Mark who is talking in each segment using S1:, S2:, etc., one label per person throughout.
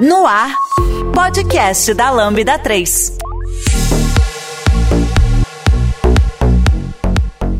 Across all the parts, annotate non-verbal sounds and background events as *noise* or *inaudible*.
S1: No ar, podcast da Lambda 3.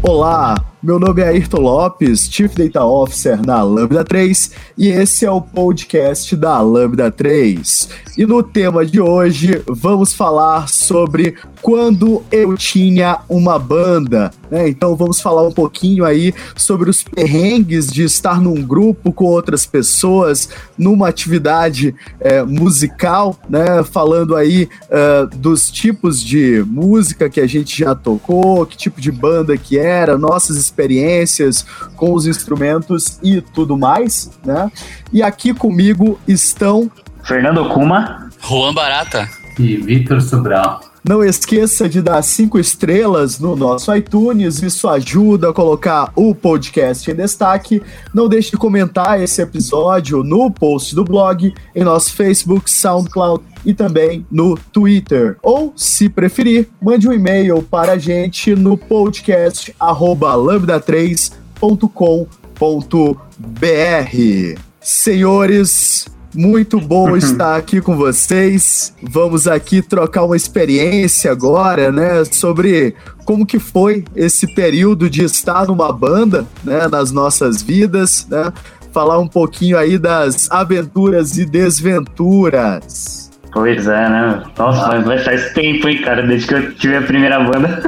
S2: Olá, meu nome é Ayrton Lopes, Chief Data Officer na Lambda 3 e esse é o podcast da Lambda 3. E no tema de hoje vamos falar sobre quando eu tinha uma banda, né? Então vamos falar um pouquinho aí sobre os perrengues de estar num grupo com outras pessoas, numa atividade é, musical, né? Falando aí uh, dos tipos de música que a gente já tocou, que tipo de banda que era, nossas experiências com os instrumentos e tudo mais, né? E aqui comigo estão
S3: Fernando Kuma,
S4: Juan Barata
S5: e Vitor Sobral.
S2: Não esqueça de dar cinco estrelas no nosso iTunes, isso ajuda a colocar o podcast em destaque. Não deixe de comentar esse episódio no post do blog, em nosso Facebook, SoundCloud e também no Twitter. Ou, se preferir, mande um e-mail para a gente no podcast lambda3.com.br. Senhores, muito bom *laughs* estar aqui com vocês. Vamos aqui trocar uma experiência agora, né, sobre como que foi esse período de estar numa banda, né, nas nossas vidas, né? Falar um pouquinho aí das aventuras e desventuras.
S3: Pois é, né? Nossa, mas vai faz tempo, hein, cara, desde que eu tive a primeira banda.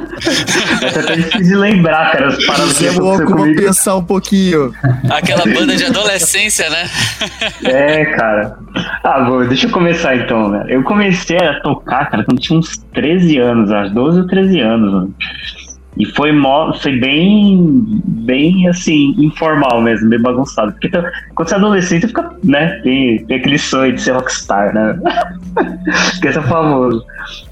S3: é *laughs* até difícil de lembrar, cara, as paradas
S2: que
S3: aconteceram
S2: vou
S3: comigo.
S2: pensar um pouquinho.
S4: Aquela *laughs* banda de adolescência, né?
S3: É, cara. Ah, bom, deixa eu começar então, né? Eu comecei a tocar, cara, quando tinha uns 13 anos, acho, 12 ou 13 anos, mano. E foi, foi bem, bem assim, informal mesmo, bem bagunçado. Porque tá- quando você é adolescente, fica, né? Tem, tem aquele sonho de ser rockstar, né? *laughs* Esse é famoso.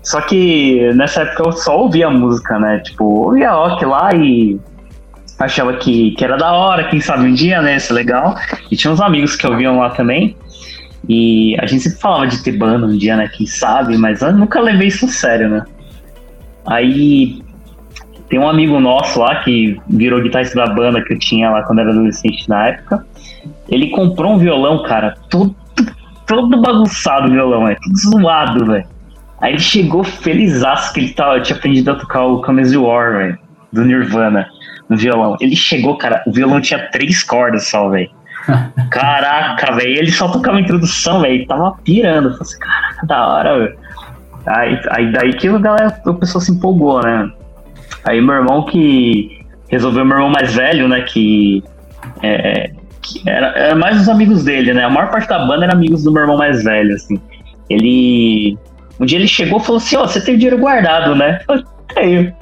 S3: Só que nessa época eu só ouvia música, né? Tipo, ouvia rock lá e achava que, que era da hora, quem sabe um dia, né? Isso é legal. E tinha uns amigos que ouviam lá também. E a gente sempre falava de ter banda um dia, né? Quem sabe, mas eu nunca levei isso a sério, né? Aí tem um amigo nosso lá que virou guitarrista da banda que eu tinha lá quando era adolescente na época. Ele comprou um violão, cara, todo, todo bagunçado o violão, é tudo zoado, velho. Aí ele chegou felizaço que ele tava, tinha aprendido a tocar o Come As You Are, velho, do Nirvana, no violão. Ele chegou, cara, o violão tinha três cordas só, velho. *laughs* Caraca, velho, ele só tocava introdução, velho, tava pirando. Eu falei assim, caraca, da hora, velho. Aí, aí daí que a galera, a pessoa se empolgou, né? Aí meu irmão que resolveu, meu irmão mais velho, né, que, é, que era, era mais os amigos dele, né? A maior parte da banda era amigos do meu irmão mais velho, assim. Ele. Um dia ele chegou e falou assim, ó, você tem dinheiro guardado, né? Eu falei, tenho.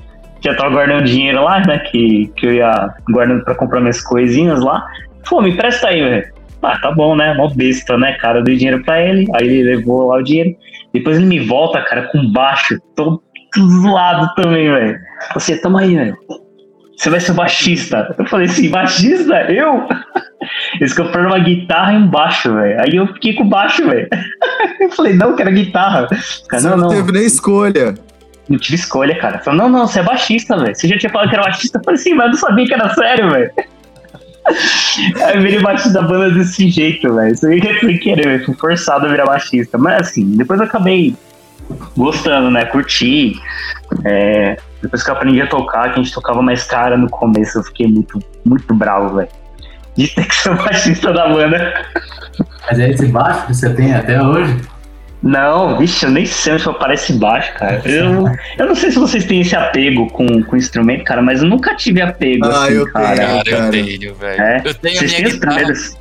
S3: Já tava guardando dinheiro lá, né? Que, que eu ia guardando pra comprar minhas coisinhas lá. Pô, me empresta aí, velho. Ah, tá bom, né? Mó besta, né, cara? Eu dei dinheiro pra ele, aí ele levou lá o dinheiro. Depois ele me volta, cara, com baixo, todo zoado também, velho. Você, toma aí, velho. Você vai ser o baixista. Eu falei assim, baixista? Eu? *laughs* Eles compraram uma guitarra e um baixo, velho. Aí eu fiquei com o baixo, velho. *laughs* Eu falei, não, eu quero guitarra. Cara,
S2: Você
S3: não,
S2: não,
S3: não.
S2: teve nem escolha.
S3: Não tive escolha, cara. Falei, não, não, você é baixista, velho. Você já tinha falado que era baixista? Eu falei, sim, mas eu não sabia que era sério, velho. *laughs* Aí eu virei baixista da banda desse jeito, velho. Isso aí foi querer, velho. Fui forçado a virar baixista. Mas assim, depois eu acabei gostando, né? Curti. É, depois que eu aprendi a tocar, que a gente tocava mais cara no começo, eu fiquei muito, muito bravo, velho. De ter que ser o *laughs* baixista da banda.
S5: Mas é esse baixo que você tem até hoje?
S3: Não, vixe, eu nem sei onde aparece baixo, cara. Eu, eu não sei se vocês têm esse apego com, com instrumento, cara, mas eu nunca tive apego
S2: Ah,
S3: assim,
S2: eu
S3: cara.
S2: tenho.
S4: Cara,
S2: cara.
S4: eu tenho, velho.
S3: É?
S4: Eu tenho a
S3: Vocês
S4: minha
S3: têm os
S4: guitarra.
S3: primeiros.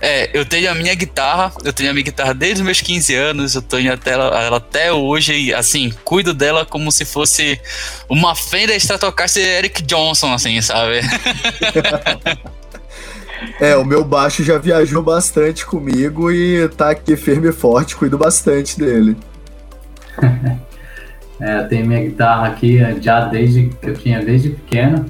S4: É, eu tenho a minha guitarra, eu tenho a minha guitarra desde os meus 15 anos, eu tenho até ela, ela até hoje, e assim, cuido dela como se fosse uma Fender Stratocaster Eric Johnson, assim, sabe? *laughs*
S2: É, o meu baixo já viajou bastante comigo e tá aqui firme e forte, cuido bastante dele. *laughs*
S5: É, eu tenho minha guitarra aqui já desde que eu tinha desde pequeno,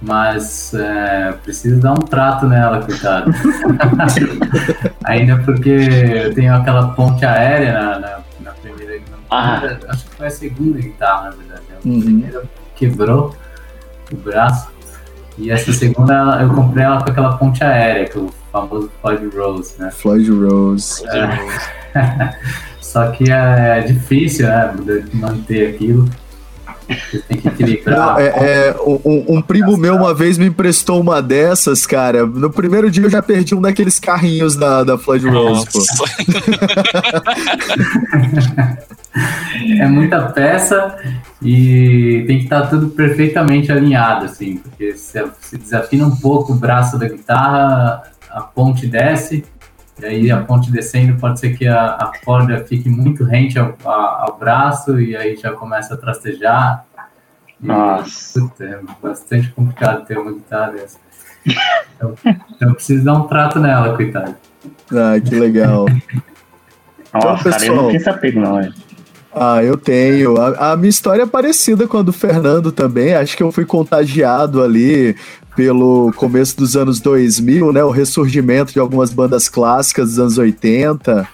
S5: mas é, preciso dar um trato nela, coitado. *laughs* Ainda porque eu tenho aquela ponte aérea na, na, na primeira, na
S3: Ah.
S5: Acho que foi a segunda guitarra, na verdade. A
S2: Uhum.
S5: primeira quebrou o braço. E essa segunda eu comprei ela com aquela ponte aérea, que é o famoso Floyd Rose, né?
S2: Floyd Rose.
S5: É. *laughs* Só que é difícil, né, manter aquilo. Você tem que equilibrar.
S2: É, é, um, um, primo meu uma vez me emprestou uma dessas, cara. No primeiro dia eu já perdi um daqueles carrinhos da, da Floyd Rose, pô. *laughs*
S5: é muita peça e tem que estar tudo perfeitamente alinhado, assim, porque se, se desafina um pouco o braço da guitarra, a ponte desce e aí a ponte descendo pode ser que a, a corda fique muito rente ao, a, ao braço e aí já começa a trastejar.
S6: E, Nossa.
S5: Puta, é bastante complicado ter uma guitarra dessa. Então, então eu preciso dar um trato nela, coitado.
S2: Ah, que legal. *laughs*
S6: Nossa, então, pessoal, cara, eu não tenho esse apego, não, é.
S2: Ah, eu tenho. A, a, minha história é parecida com a do Fernando também. Acho que eu fui contagiado ali pelo começo dos anos 2000, né, o ressurgimento de algumas bandas clássicas dos anos 80,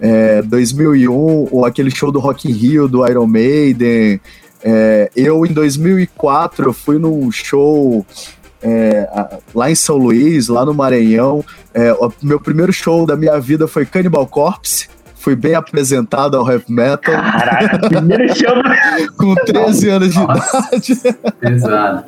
S2: é, 2001, ou aquele show do Rock in Rio, do Iron Maiden. É, eu, em 2004, fui num show é, lá em São Luís, lá no Maranhão. É, o meu primeiro show da minha vida foi Cannibal Corpse. Fui bem apresentado ao heavy metal.
S6: Caraca, *laughs* primeiro show.
S2: Com 13 anos de Nossa, idade.
S5: Pesado.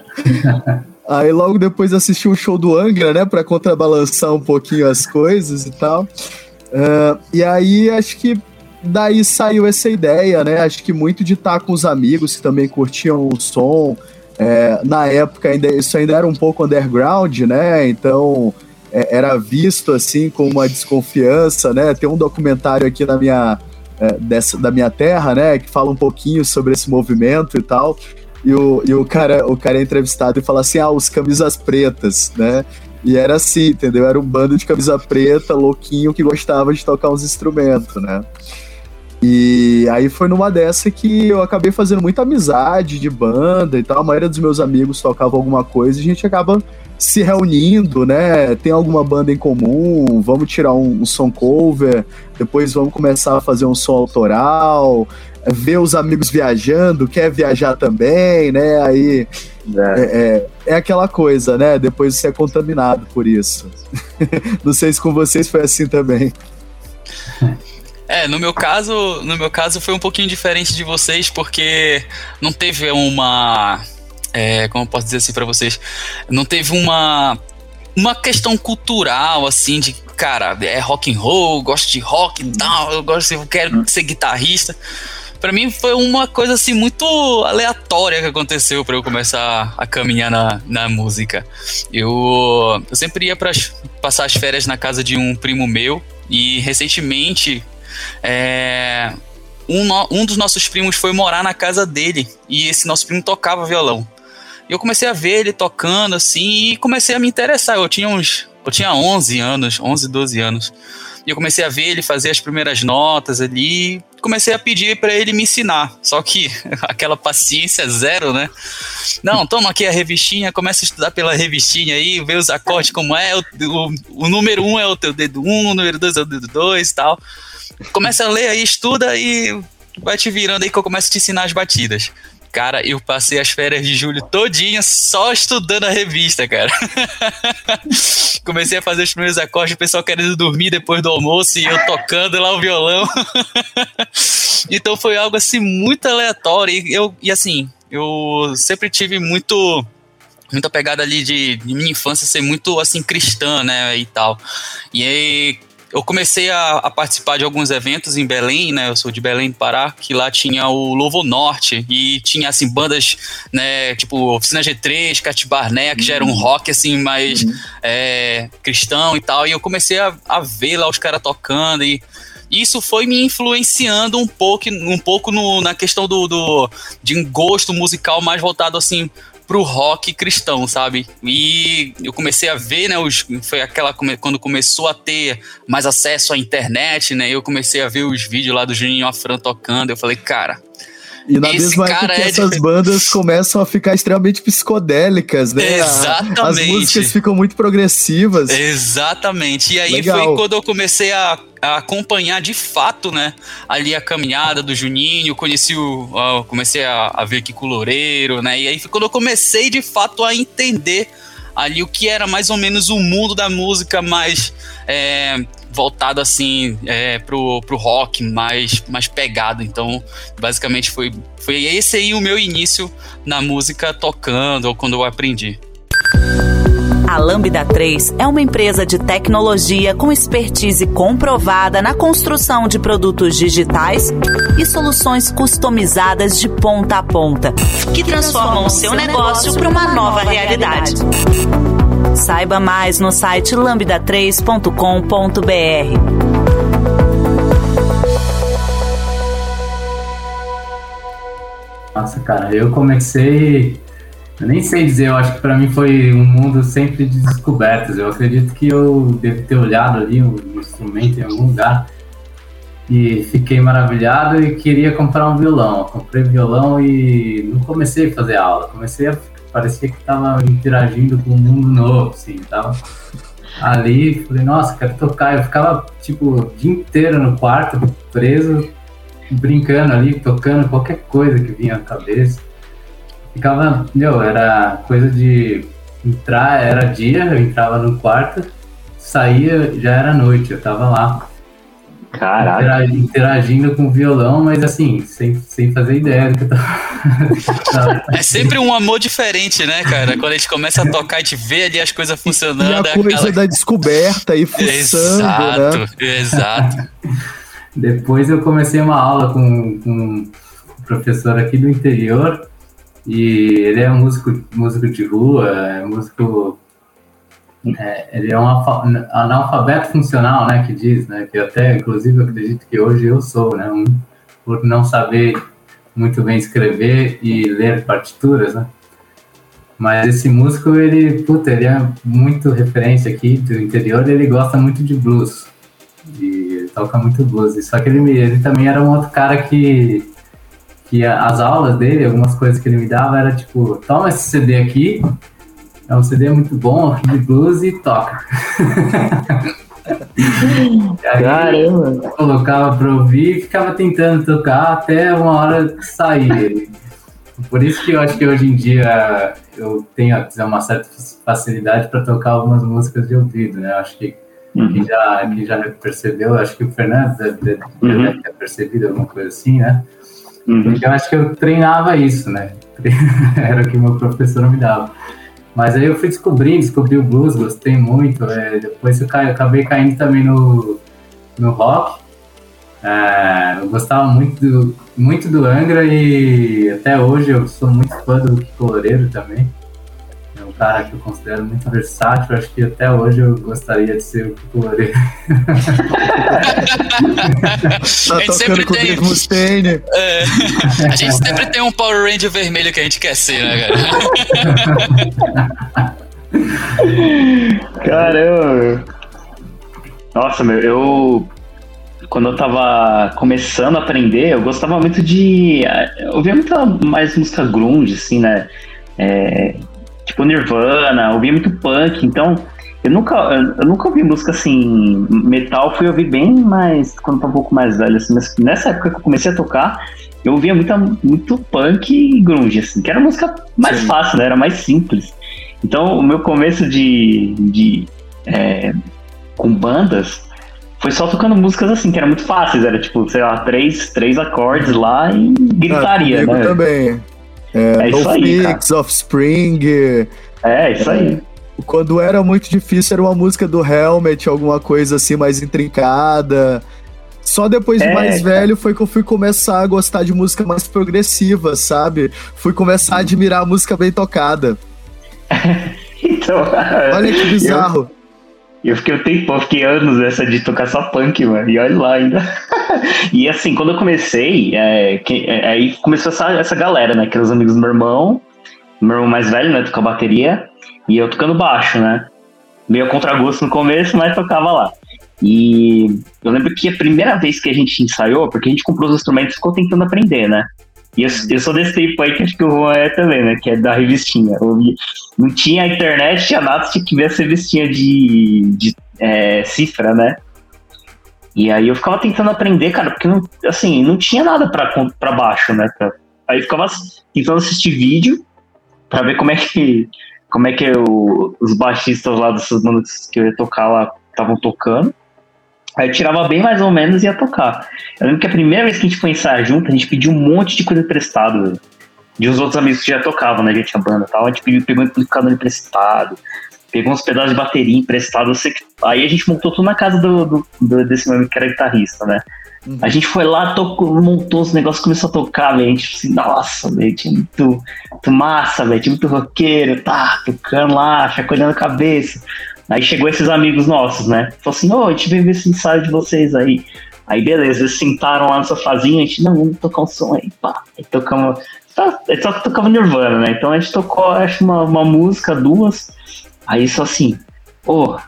S5: *laughs*
S2: Aí logo depois assisti um show do Angra, né, para contrabalançar um pouquinho as coisas e tal. Uh, e aí acho que daí saiu essa ideia, né? Acho que muito de estar com os amigos que também curtiam o som. É, na época ainda isso ainda era um pouco underground, né? Então é, era visto assim com uma desconfiança, né? Tem um documentário aqui na minha é, dessa, da minha terra, né? Que fala um pouquinho sobre esse movimento e tal. E o, e o, cara, o cara é entrevistado e fala assim: ah, os camisas pretas, né? E era assim, entendeu? Era um bando de camisa preta, louquinho, que gostava de tocar uns instrumentos, né? E aí foi numa dessa que eu acabei fazendo muita amizade de banda e tal. A maioria dos meus amigos tocava alguma coisa e a gente acaba se reunindo, né? Tem alguma banda em comum, vamos tirar um, um som cover, depois vamos começar a fazer um som autoral ver os amigos viajando, quer viajar também, né? Aí é. É, é, é, aquela coisa, né? Depois você é contaminado por isso. *laughs* Não sei se com vocês foi assim também.
S4: É, no meu caso, no meu caso foi um pouquinho diferente de vocês, porque não teve uma. É, como eu posso dizer assim para vocês? Não teve uma. Uma questão cultural, assim, de cara, é rock and roll, gosto de rock tal, eu gosto, eu quero ser guitarrista para mim foi uma coisa assim muito aleatória que aconteceu para eu começar a caminhar na, na música. Eu, eu sempre ia para passar as férias na casa de um primo meu e recentemente é, um, um dos nossos primos foi morar na casa dele e esse nosso primo tocava violão. E eu comecei a ver ele tocando assim e comecei a me interessar. Eu tinha uns eu tinha 11 anos, 11, 12 anos. E eu comecei a ver ele fazer as primeiras notas ali, comecei a pedir para ele me ensinar. Só que *laughs* aquela paciência zero, né? Não, toma aqui a revistinha, começa a estudar pela revistinha aí, vê os acordes como é, o, o, o número um é o teu dedo um, o número dois é o dedo dois e tal. Começa a ler aí, estuda e vai te virando aí que eu começo a te ensinar as batidas. Cara, eu passei as férias de julho todinha só estudando a revista, cara. *laughs* Comecei a fazer os primeiros acordes, o pessoal querendo dormir depois do almoço e eu tocando lá o violão. *laughs* então foi algo assim muito aleatório e eu e assim, eu sempre tive muito muita pegada ali de, de, minha infância ser muito assim cristã, né, e tal. E aí eu comecei a, a, participar de alguns eventos em Belém, né? Eu sou de Belém, Pará, que lá tinha o Lovo Norte e tinha assim bandas, né? Tipo Oficina G3, Cat Barné, que já era um uhum. rock assim mais uhum. é, cristão e tal. E eu comecei a, a ver lá os caras tocando e isso foi me influenciando um pouco, um pouco no, na questão do, do de um gosto musical mais voltado assim pro rock cristão, sabe? E eu comecei a ver, né, os, foi aquela quando começou a ter mais acesso à internet, né? Eu comecei a ver os vídeos lá do Juninho Afran tocando, eu falei, cara,
S2: e na Esse mesma época é essas de... bandas começam a ficar extremamente psicodélicas, né?
S4: Exatamente.
S2: As músicas ficam muito progressivas.
S4: Exatamente. E aí Legal. foi quando eu comecei a, acompanhar de fato, né? Ali a caminhada do Juninho, conheci o. comecei a, a ver aqui com o Loureiro, né? E aí foi quando eu comecei de fato a entender ali o que era mais ou menos o mundo da música mais. É, voltado assim é, pro, pro rock mais, mais pegado. Então, basicamente foi, foi esse aí o meu início na música tocando ou quando eu aprendi.
S1: A Lambda 3 é uma empresa de tecnologia com expertise comprovada na construção de produtos digitais e soluções customizadas de ponta a ponta, que transformam o seu negócio para uma nova realidade. Saiba mais no site lambda3.com.br.
S5: Nossa, cara, eu comecei. Eu nem sei dizer, eu acho que para mim foi um mundo sempre de descobertas. Eu acredito que eu devo ter olhado ali um instrumento em algum lugar e fiquei maravilhado e queria comprar um violão. Eu comprei violão e não comecei a fazer aula, comecei a parecia que estava interagindo com um mundo novo, assim, tava ali, falei, nossa, quero tocar. Eu ficava, tipo, o dia inteiro no quarto, preso, brincando ali, tocando qualquer coisa que vinha na cabeça. Ficava, meu, era coisa de entrar, era dia, eu entrava no quarto, saía, já era noite, eu tava lá.
S3: Caraca.
S5: Interagindo com o violão, mas assim, sem, sem fazer ideia do que eu tava. *laughs*
S4: é sempre um amor diferente, né, cara? Quando a gente começa a tocar, a gente vê ali as coisas funcionando.
S2: E a coisa aquela... da descoberta e fuçando,
S4: exato,
S2: né?
S4: Exato.
S5: Depois eu comecei uma aula com, com um professor aqui do interior, e ele é músico, músico de rua, é músico é, ele é um analfabeto funcional, né, que diz, né, que até, inclusive, acredito que hoje eu sou, né, um, por não saber muito bem escrever e ler partituras, né, mas esse músico, ele, puta, ele é muito referência aqui do interior, ele gosta muito de blues, e toca muito blues, só que ele, ele também era um outro cara que que as aulas dele, algumas coisas que ele me dava, era tipo, toma esse CD aqui, é um CD muito bom, de blues e toca. *laughs*
S3: aí, Caramba!
S5: Colocava pra ouvir e ficava tentando tocar até uma hora sair. Por isso que eu acho que hoje em dia eu tenho uma certa facilidade para tocar algumas músicas de ouvido, né? Acho que uhum. quem, já, quem já percebeu, acho que o Fernando deve, deve, uhum. deve ter percebido alguma coisa assim, né? Uhum. Eu acho que eu treinava isso, né? *laughs* Era o que meu professor me dava. Mas aí eu fui descobrindo, descobri o blues, gostei muito. É, depois eu, caí, acabei caindo também no, no rock. É, eu gostava muito do, muito do Angra e até hoje eu sou muito fã do Kiko também cara que eu considero muito versátil. Acho que até hoje eu gostaria de ser o Loureiro.
S2: tá tocando com o Dave Mustaine.
S4: É, a gente sempre tem um Power Ranger vermelho que a gente quer ser, né,
S3: cara? *laughs* Caramba! Nossa, meu, eu quando eu tava começando a aprender, eu gostava muito de. Eu ouvia muita mais música grunge, assim, né? É, tipo Nirvana, ouvia muito punk, então eu nunca, eu nunca ouvi música assim, metal, fui ouvir bem mais quando um pouco mais velho, assim, mas nessa época que eu comecei a tocar, eu ouvia muita, muito punk e grunge, assim, que era música mais Sim. fácil, né? Era mais simples. Então o meu começo de, de é, com bandas foi só tocando músicas assim, que eram muito fáceis, era tipo, sei lá, três, três acordes lá e gritaria, ah, né?
S2: também. É, é no Fix, Offspring.
S3: É, isso aí.
S2: Quando era muito difícil, era uma música do Helmet, alguma coisa assim mais intrincada. Só depois de é, mais velho foi que eu fui começar a gostar de música mais progressiva, sabe? Fui começar a admirar a música bem tocada. *laughs*
S3: então,
S2: olha que bizarro.
S3: Eu, eu fiquei um tempo, eu fiquei anos nessa de tocar só punk, mano. E olha lá ainda. *laughs* e assim, quando eu comecei, é, que, é, aí começou essa, essa galera, né? Que eram os amigos do meu irmão, meu irmão mais velho, né? Tocava bateria, e eu tocando baixo, né? Meio contragosto no começo, mas tocava lá. E eu lembro que a primeira vez que a gente ensaiou, porque a gente comprou os instrumentos e ficou tentando aprender, né? E eu, eu sou desse tempo aí que acho que o Juan é também, né? Que é da revistinha. Eu, não tinha internet, tinha nada, tinha que ver essa revistinha de, de é, cifra, né? E aí eu ficava tentando aprender, cara, porque não, assim, não tinha nada para baixo, né? Pra, aí eu ficava tentando assistir vídeo para ver como é que como é que eu, os baixistas lá dessas bandas que eu ia tocar lá estavam tocando. Aí eu tirava bem mais ou menos e ia tocar. Eu lembro que a primeira vez que a gente foi ensaiar junto, a gente pediu um monte de coisa emprestado, velho. De os outros amigos que já tocavam, né? A gente tinha banda e tal. A gente pegou um amplificador emprestado, pegou uns pedaços de bateria emprestado. Aí a gente montou tudo na casa do, do, do desse meu amigo que era guitarrista, né? Uhum. A gente foi lá, tocou, montou os negócios, começou a tocar, velho. A gente assim, nossa, velho, tinha muito, muito massa, velho, tinha muito roqueiro, tá, tocando lá, chacoalhando a cabeça. Aí chegou esses amigos nossos, né? Falou assim, ô, oh, veio ver esse ensaio de vocês aí. Aí beleza, eles sentaram lá no sofazinho, a gente, não, vamos tocar um som aí, pá. Aí tocamos, só, só tocava Nirvana, né? Então a gente tocou, acho, uma, uma música, duas. Aí só assim, ô, oh,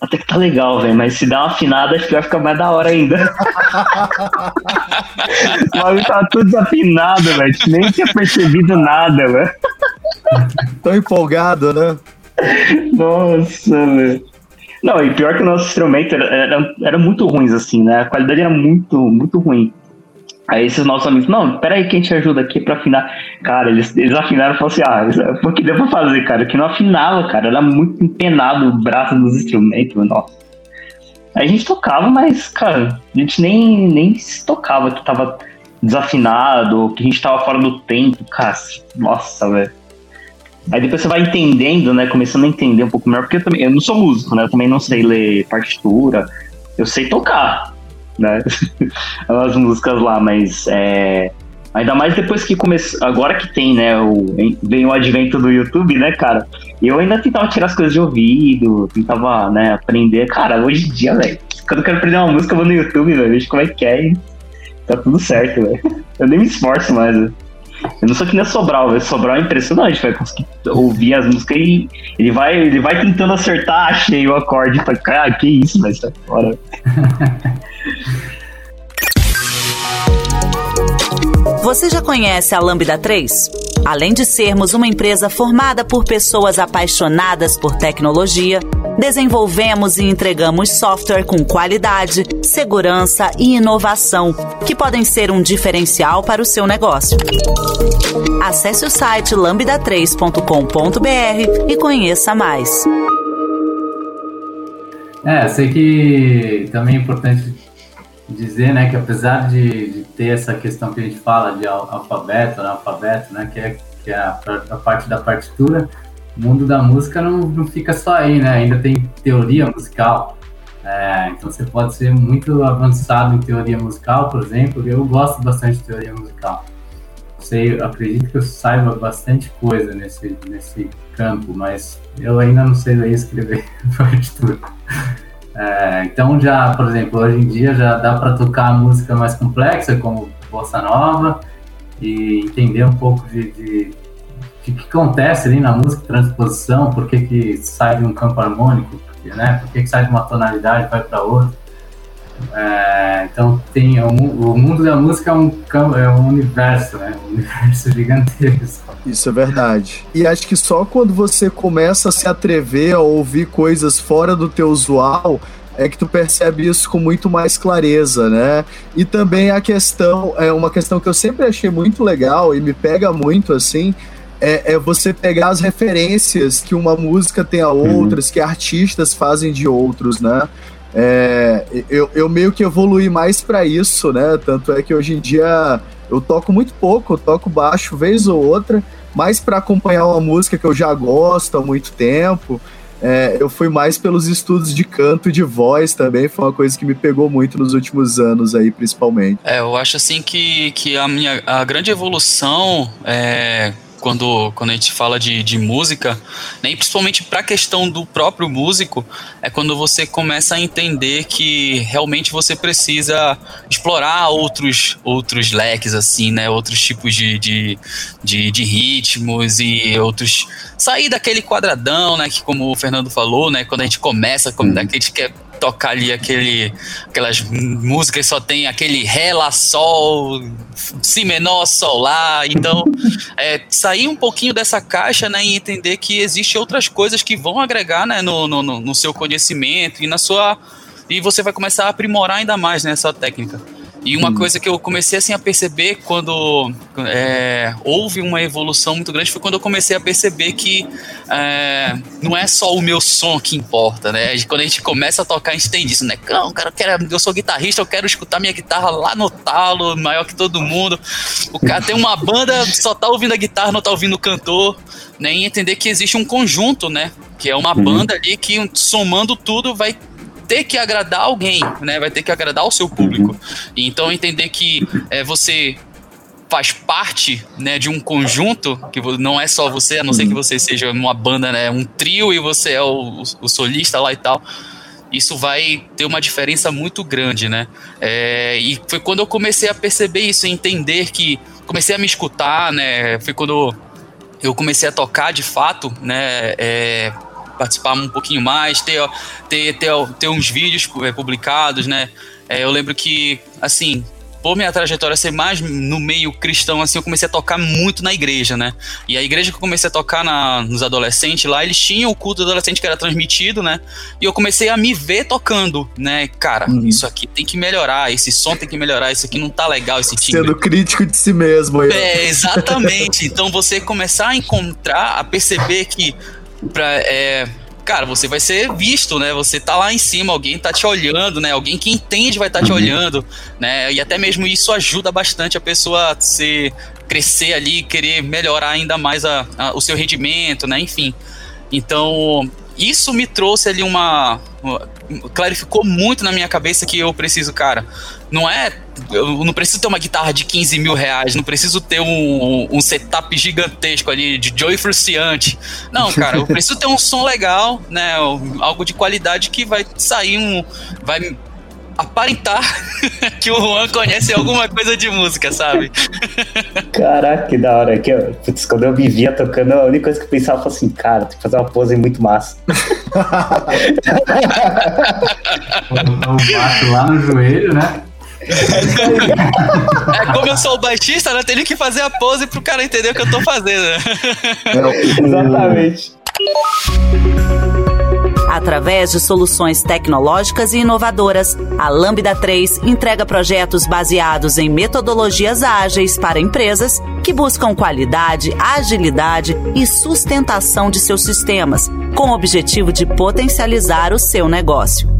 S3: até que tá legal, velho, mas se dá uma afinada, acho que vai ficar mais da hora ainda. *laughs* Mas tá tudo desafinado, velho. Nem tinha percebido nada, velho.
S2: Tô empolgado, né?
S3: Nossa, velho. Não, e pior que o nosso instrumento era, era, era, muito ruins, assim, né? A qualidade era muito, muito ruim. Aí esses nossos amigos, não, peraí que a gente ajuda aqui pra afinar. Cara, eles, eles afinaram e falaram assim, ah, foi o que deu pra fazer, cara, que não afinava, cara, era muito empenado o braço dos instrumentos, nossa. A gente tocava, mas, cara, a gente nem, nem se tocava que tava desafinado, que a gente tava fora do tempo, cara, nossa, velho. Aí depois você vai entendendo, né, começando a entender um pouco melhor, porque eu também, eu não sou músico, né, eu também não sei ler partitura, eu sei tocar, né? *laughs* As músicas lá, mas é, Ainda mais depois que começou. Agora que tem, né? O, vem o advento do YouTube, né, cara? Eu ainda tentava tirar as coisas de ouvido, tentava, né, aprender. Cara, hoje em dia, velho, quando eu quero aprender uma música, eu vou no YouTube, velho, vejo como é que é e tá tudo certo, velho. *laughs* Eu nem me esforço mais, velho. Eu não sou que nem a Sobral. Sobral é impressionante, vai conseguir ouvir as músicas e ele vai, ele vai tentando acertar, achei o acorde. Pra, ah, que isso, velho, sai fora. *laughs*
S1: Você já conhece a Lambda 3? Além de sermos uma empresa formada por pessoas apaixonadas por tecnologia, desenvolvemos e entregamos software com qualidade, segurança e inovação, que podem ser um diferencial para o seu negócio. Acesse o site lambda3.com.br e conheça mais.
S5: É, sei que também é importante dizer, né, que apesar de, de, ter essa questão que a gente fala de alfabeto, analfabeto, né, que é, que é a, a, parte da partitura, o mundo da música não, não fica só aí, né, ainda tem teoria musical. É, então você pode ser muito avançado em teoria musical, por exemplo, eu gosto bastante de teoria musical. Sei, acredito que eu saiba bastante coisa nesse, nesse campo, mas eu ainda não sei ler escrever *laughs* partitura. É, então já, por exemplo, hoje em dia já dá para tocar música mais complexa, como bossa nova, e entender um pouco de, de, de que acontece ali na música, transposição, por que, que sai de um campo harmônico, né? Por que, que sai de uma tonalidade vai para outra. É, então tem o, o, mundo da música é um é um universo, né? Um universo *laughs* gigantesco.
S2: Isso é verdade. E acho que só quando você começa a se atrever a ouvir coisas fora do teu usual é que tu percebe isso com muito mais clareza, né? E também a questão, é uma questão que eu sempre achei muito legal e me pega muito assim, é, é você pegar as referências que uma música tem a uhum. outras, uhum. que artistas fazem de outros, né? É, eu, eu meio que evolui mais para isso, né? Tanto é que hoje em dia eu toco muito pouco, eu toco baixo vez ou outra, mais para acompanhar uma música que eu já gosto há muito tempo. É, eu fui mais pelos estudos de canto e de voz também, foi uma coisa que me pegou muito nos últimos anos aí, principalmente.
S4: É, eu acho assim que, que a minha a grande evolução é quando, quando a gente fala de, de música, né, e principalmente para a questão do próprio músico, é quando você começa a entender que realmente você precisa explorar outros, outros leques, assim, né, outros tipos de, de, de, de ritmos e outros. sair daquele quadradão, né, que como o Fernando falou, né, quando a gente começa, como a gente quer tocar ali aquele, aquelas músicas só tem aquele Ré, Lá, Sol, Si menor, Sol, Lá. Então, é, sair um pouquinho dessa caixa né, e entender que existem outras coisas que vão agregar né, no, no, no seu conhecimento e na sua. E você vai começar a aprimorar ainda mais né, técnica. E uma hum. coisa que eu comecei assim a perceber quando é, houve uma evolução muito grande foi quando eu comecei a perceber que é, não é só o meu som que importa, né? Quando a gente começa a tocar, a gente tem disso, né? Não, cara, eu, quero, eu sou guitarrista, eu quero escutar minha guitarra lá no talo, maior que todo mundo. O cara tem uma banda, só tá ouvindo a guitarra, não tá ouvindo o cantor, né? E entender que existe um conjunto, né? Que é uma uhum. banda ali que somando tudo vai ter que agradar alguém, né? Vai ter que agradar o seu público. Uhum. Então entender que é, você faz parte né, de um conjunto, que não é só você, a não ser que você seja uma banda, né, um trio e você é o, o solista lá e tal. Isso vai ter uma diferença muito grande, né? É, e foi quando eu comecei a perceber isso, entender que comecei a me escutar, né? Foi quando eu comecei a tocar de fato, né? É, participar um pouquinho mais, ter, ter, ter, ter uns vídeos é, publicados, né? É, eu lembro que, assim, por minha trajetória ser mais no meio cristão, assim, eu comecei a tocar muito na igreja, né? E a igreja que eu comecei a tocar na, nos adolescentes lá, eles tinham o culto adolescente que era transmitido, né? E eu comecei a me ver tocando, né? Cara, uhum. isso aqui tem que melhorar, esse som tem que melhorar, isso aqui não tá legal, esse timbre.
S2: Sendo crítico de si mesmo. Aí.
S4: É, exatamente. então você começar a encontrar, a perceber que pra, é, cara, você vai ser visto, né? Você tá lá em cima, alguém tá te olhando, né? Alguém que entende vai estar tá te uhum. olhando, né? E até mesmo isso ajuda bastante a pessoa a se crescer ali, querer melhorar ainda mais a, a, o seu rendimento, né? Enfim. Então, isso me trouxe ali uma, clarificou muito na minha cabeça que eu preciso, cara, não é eu não preciso ter uma guitarra de 15 mil reais, não preciso ter um, um setup gigantesco ali de Joy Fruciante. Não, cara, eu *laughs* preciso ter um som legal, né? Algo de qualidade que vai sair um. Vai aparentar *laughs* que o Juan conhece alguma coisa de música, sabe? *laughs*
S6: Caraca, que da hora. Que eu, putz, quando eu me via tocando, a única coisa que eu pensava foi assim, cara, tem que fazer uma pose muito massa.
S5: o *laughs* baixo lá no joelho, né?
S4: É como eu sou o baixista, né? Tenho que fazer a pose pro cara entender o que eu tô fazendo.
S6: Exatamente.
S1: Através de soluções tecnológicas e inovadoras, a Lambda 3 entrega projetos baseados em metodologias ágeis para empresas que buscam qualidade, agilidade e sustentação de seus sistemas, com o objetivo de potencializar o seu negócio.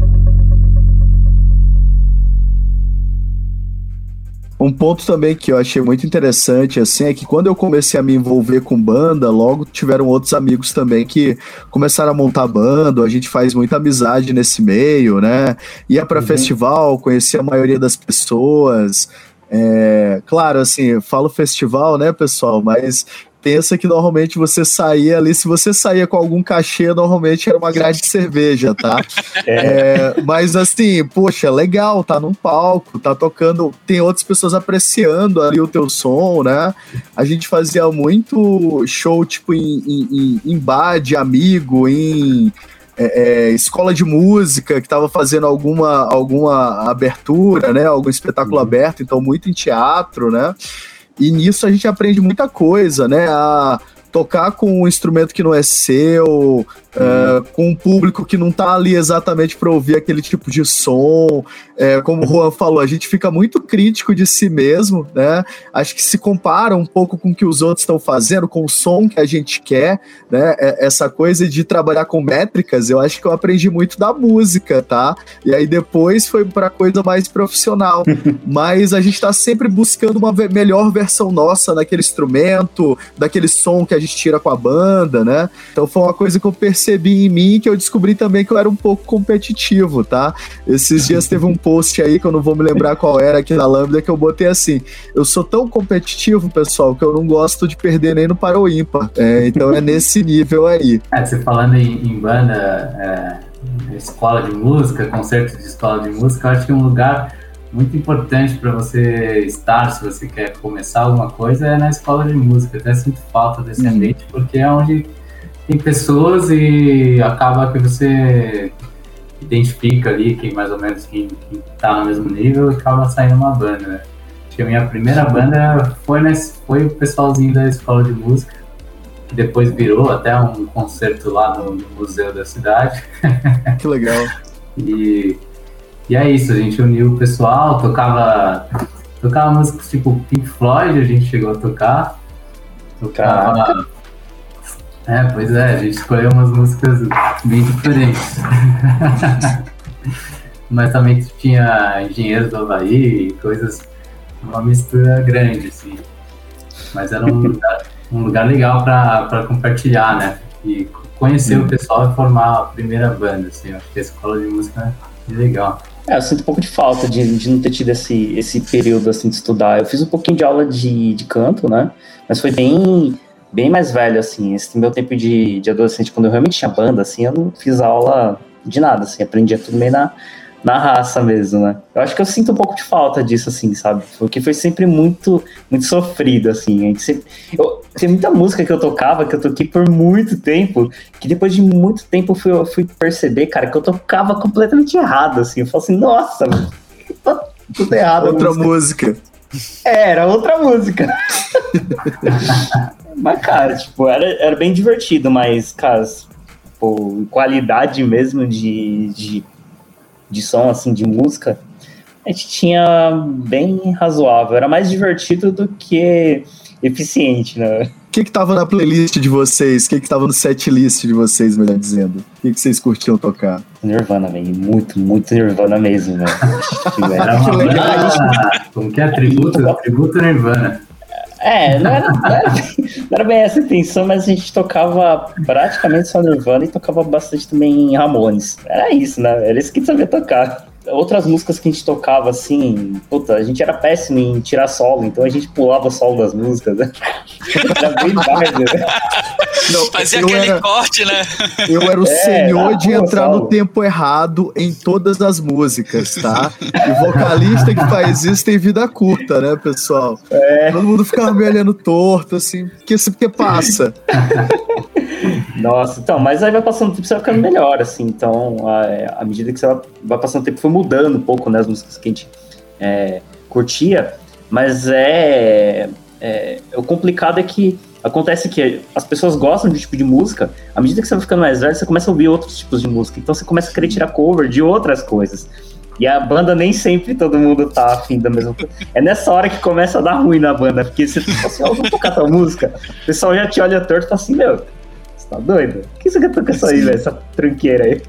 S2: Um ponto também que eu achei muito interessante, assim, é que quando eu comecei a me envolver com banda, logo tiveram outros amigos também que começaram a montar banda, a gente faz muita amizade nesse meio, né? Ia para uhum. festival, conhecia a maioria das pessoas. É, claro, assim, falo festival, né, pessoal, mas pensa que normalmente você saía ali, se você saía com algum cachê, normalmente era uma grade de cerveja, tá? *laughs* É. É, mas assim, poxa, legal, tá num palco, tá tocando, tem outras pessoas apreciando ali o teu som, né? A gente fazia muito show, tipo, em, em, em bar de amigo, em é, é, escola de música que estava fazendo alguma, alguma abertura, né? Algum espetáculo uhum. aberto, então muito em teatro, né? E nisso a gente aprende muita coisa, né? A tocar com um instrumento que não é seu, é, com um público que não tá ali exatamente para ouvir aquele tipo de som. É, como o Juan falou, a gente fica muito crítico de si mesmo, né? Acho que se compara um pouco com o que os outros estão fazendo, com o som que a gente quer, né? É, essa coisa de trabalhar com métricas, eu acho que eu aprendi muito da música, tá? E aí depois foi para coisa mais profissional. *laughs* Mas a gente tá sempre buscando uma melhor versão nossa naquele instrumento, daquele som que a gente tira com a banda, né? Então foi uma coisa que eu percebi em mim que eu descobri também que eu era um pouco competitivo, tá? Esses dias teve um post aí que eu não vou me lembrar qual era aqui na Lambda que eu botei assim: eu sou tão competitivo, pessoal, que eu não gosto de perder nem no para o ímpar. É, então é nesse nível aí.
S5: É, você falando em, em banda, é, escola de música, concerto de escola de música, eu acho que um lugar muito importante para você estar, se você quer começar alguma coisa, é na escola de música. Eu até sinto falta desse uhum. ambiente, porque é onde tem pessoas e acaba que você identifica ali quem mais ou menos quem, quem tá no mesmo nível e acaba saindo uma banda, né? Acho que a minha primeira banda foi, nesse, foi o pessoalzinho da escola de música, que depois virou até um concerto lá no, no museu da cidade.
S2: Que legal. *laughs*
S5: e, E é isso, a gente uniu o pessoal, tocava, tocava músicas tipo Pink Floyd, a gente chegou a tocar. Tocava. É, pois é, a gente escolheu umas músicas bem diferentes. *laughs* Mas também tinha Engenheiros do Havaí, coisas, uma mistura grande, assim. Mas era um lugar, um lugar legal para compartilhar, né? E conhecer hum. o pessoal e formar a primeira banda, assim. Acho que a escola de música é legal.
S3: É, eu sinto um pouco de falta de, de não ter tido esse, esse período assim de estudar. Eu fiz um pouquinho de aula de, de canto, né? Mas foi bem bem mais velho, assim. Esse meu tempo de, de adolescente, quando eu realmente tinha banda, assim, eu não fiz aula de nada, assim. Aprendia tudo meio na, na raça mesmo, né? Eu acho que eu sinto um pouco de falta disso, assim, sabe? Porque foi sempre muito, muito sofrido, assim. A gente sempre... eu, tem muita música que eu tocava, que eu toquei por muito tempo, que depois de muito tempo eu fui, eu fui perceber, cara, que eu tocava completamente errado, assim. Eu falo assim, nossa, tá tudo errado.
S2: Outra música. música.
S3: É, era outra música. *laughs* mas, cara, tipo, era, era bem divertido, mas, cara, pô, qualidade mesmo de, de de som, assim, de música, a gente tinha bem razoável. Era mais divertido do que eficiente, né?
S2: O que que tava na playlist de vocês? O que que tava no set list de vocês, melhor dizendo? O que que vocês curtiam tocar?
S3: Nirvana, velho. Muito, muito Nirvana mesmo, velho.
S5: Era uma banda... Como que é? Tributo, tributo Nirvana.
S3: É, não era, não, era bem, não era, bem, essa a intenção, mas a gente tocava praticamente só Nirvana e tocava bastante também Ramones. Era isso, né? Era isso que sabia tocar. Outras músicas que a gente tocava, assim, puta, a gente era péssimo em tirar solo, então a gente pulava o solo das músicas. Né? *laughs* era bem tarde,
S4: né? Não, Fazia aquele era, corte, né?
S2: Eu era o é, senhor de entrar no tempo errado em todas as músicas, tá? E o vocalista que faz isso tem vida curta, né, pessoal? É. Todo mundo ficava me olhando torto, assim, porque, porque passa.
S3: Nossa, então, mas aí vai passando o tempo, você vai ficando melhor, assim. Então, à medida que você vai passando o tempo, foi mudando um pouco, né, as músicas que a gente é, curtia. Mas é, é, O complicado é que acontece que as pessoas gostam de um tipo de música, à medida que você vai ficando mais velho, você começa a ouvir outros tipos de música. Então você começa a querer tirar cover de outras coisas. E a banda nem sempre todo mundo tá afim da mesma coisa. É nessa hora que começa a dar ruim na banda, porque você fala assim, ó, oh, vamos tocar tua música. O pessoal já te olha torto e fala assim, meu, tá doido? O que você quer tocar isso aí, velho? Essa tranqueira aí.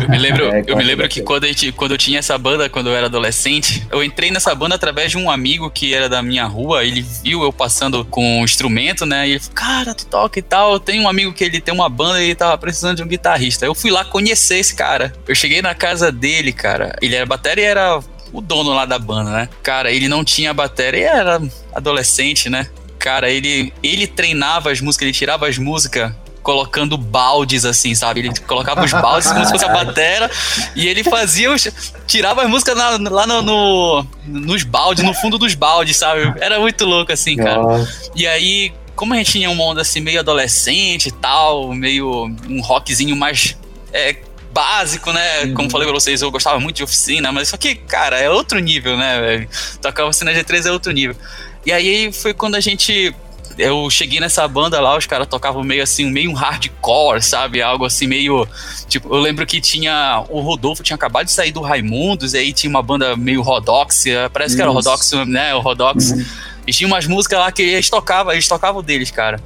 S4: Eu me lembro, *laughs* é, eu me lembro que quando, gente, quando eu tinha essa banda, quando eu era adolescente, eu entrei nessa banda através de um amigo que era da minha rua. Ele viu eu passando com um instrumento, né? E ele falou: Cara, tu toca e tal. Eu tenho um amigo que ele tem uma banda e ele tava precisando de um guitarrista. Eu fui lá conhecer esse cara. Eu cheguei na casa dele, cara. Ele era bateria e era o dono lá da banda, né? Cara, ele não tinha bateria, e era adolescente, né? Cara, ele, ele treinava as músicas, ele tirava as músicas colocando baldes, assim, sabe? Ele colocava os baldes como se fosse a *laughs* batera e ele fazia os. tirava as músicas na, lá no, no, nos baldes, no fundo dos baldes, sabe? Era muito louco, assim, cara. Nossa. E aí, como a gente tinha um mundo assim, meio adolescente e tal, meio um rockzinho mais. É, básico, né? Uhum. Como falei pra vocês, eu gostava muito de oficina, mas isso aqui, cara, é outro nível, né? Tocar oficina G3 é outro nível. E aí foi quando a gente eu cheguei nessa banda lá, os caras tocavam meio assim, meio um hardcore, sabe? Algo assim, meio. Tipo, eu lembro que tinha. O Rodolfo tinha acabado de sair do Raimundos, e aí tinha uma banda meio Rodox, parece Isso. que era o Rodox, né? O Rodox. Uhum. E tinha umas músicas lá que eles tocavam, eles tocavam deles, cara.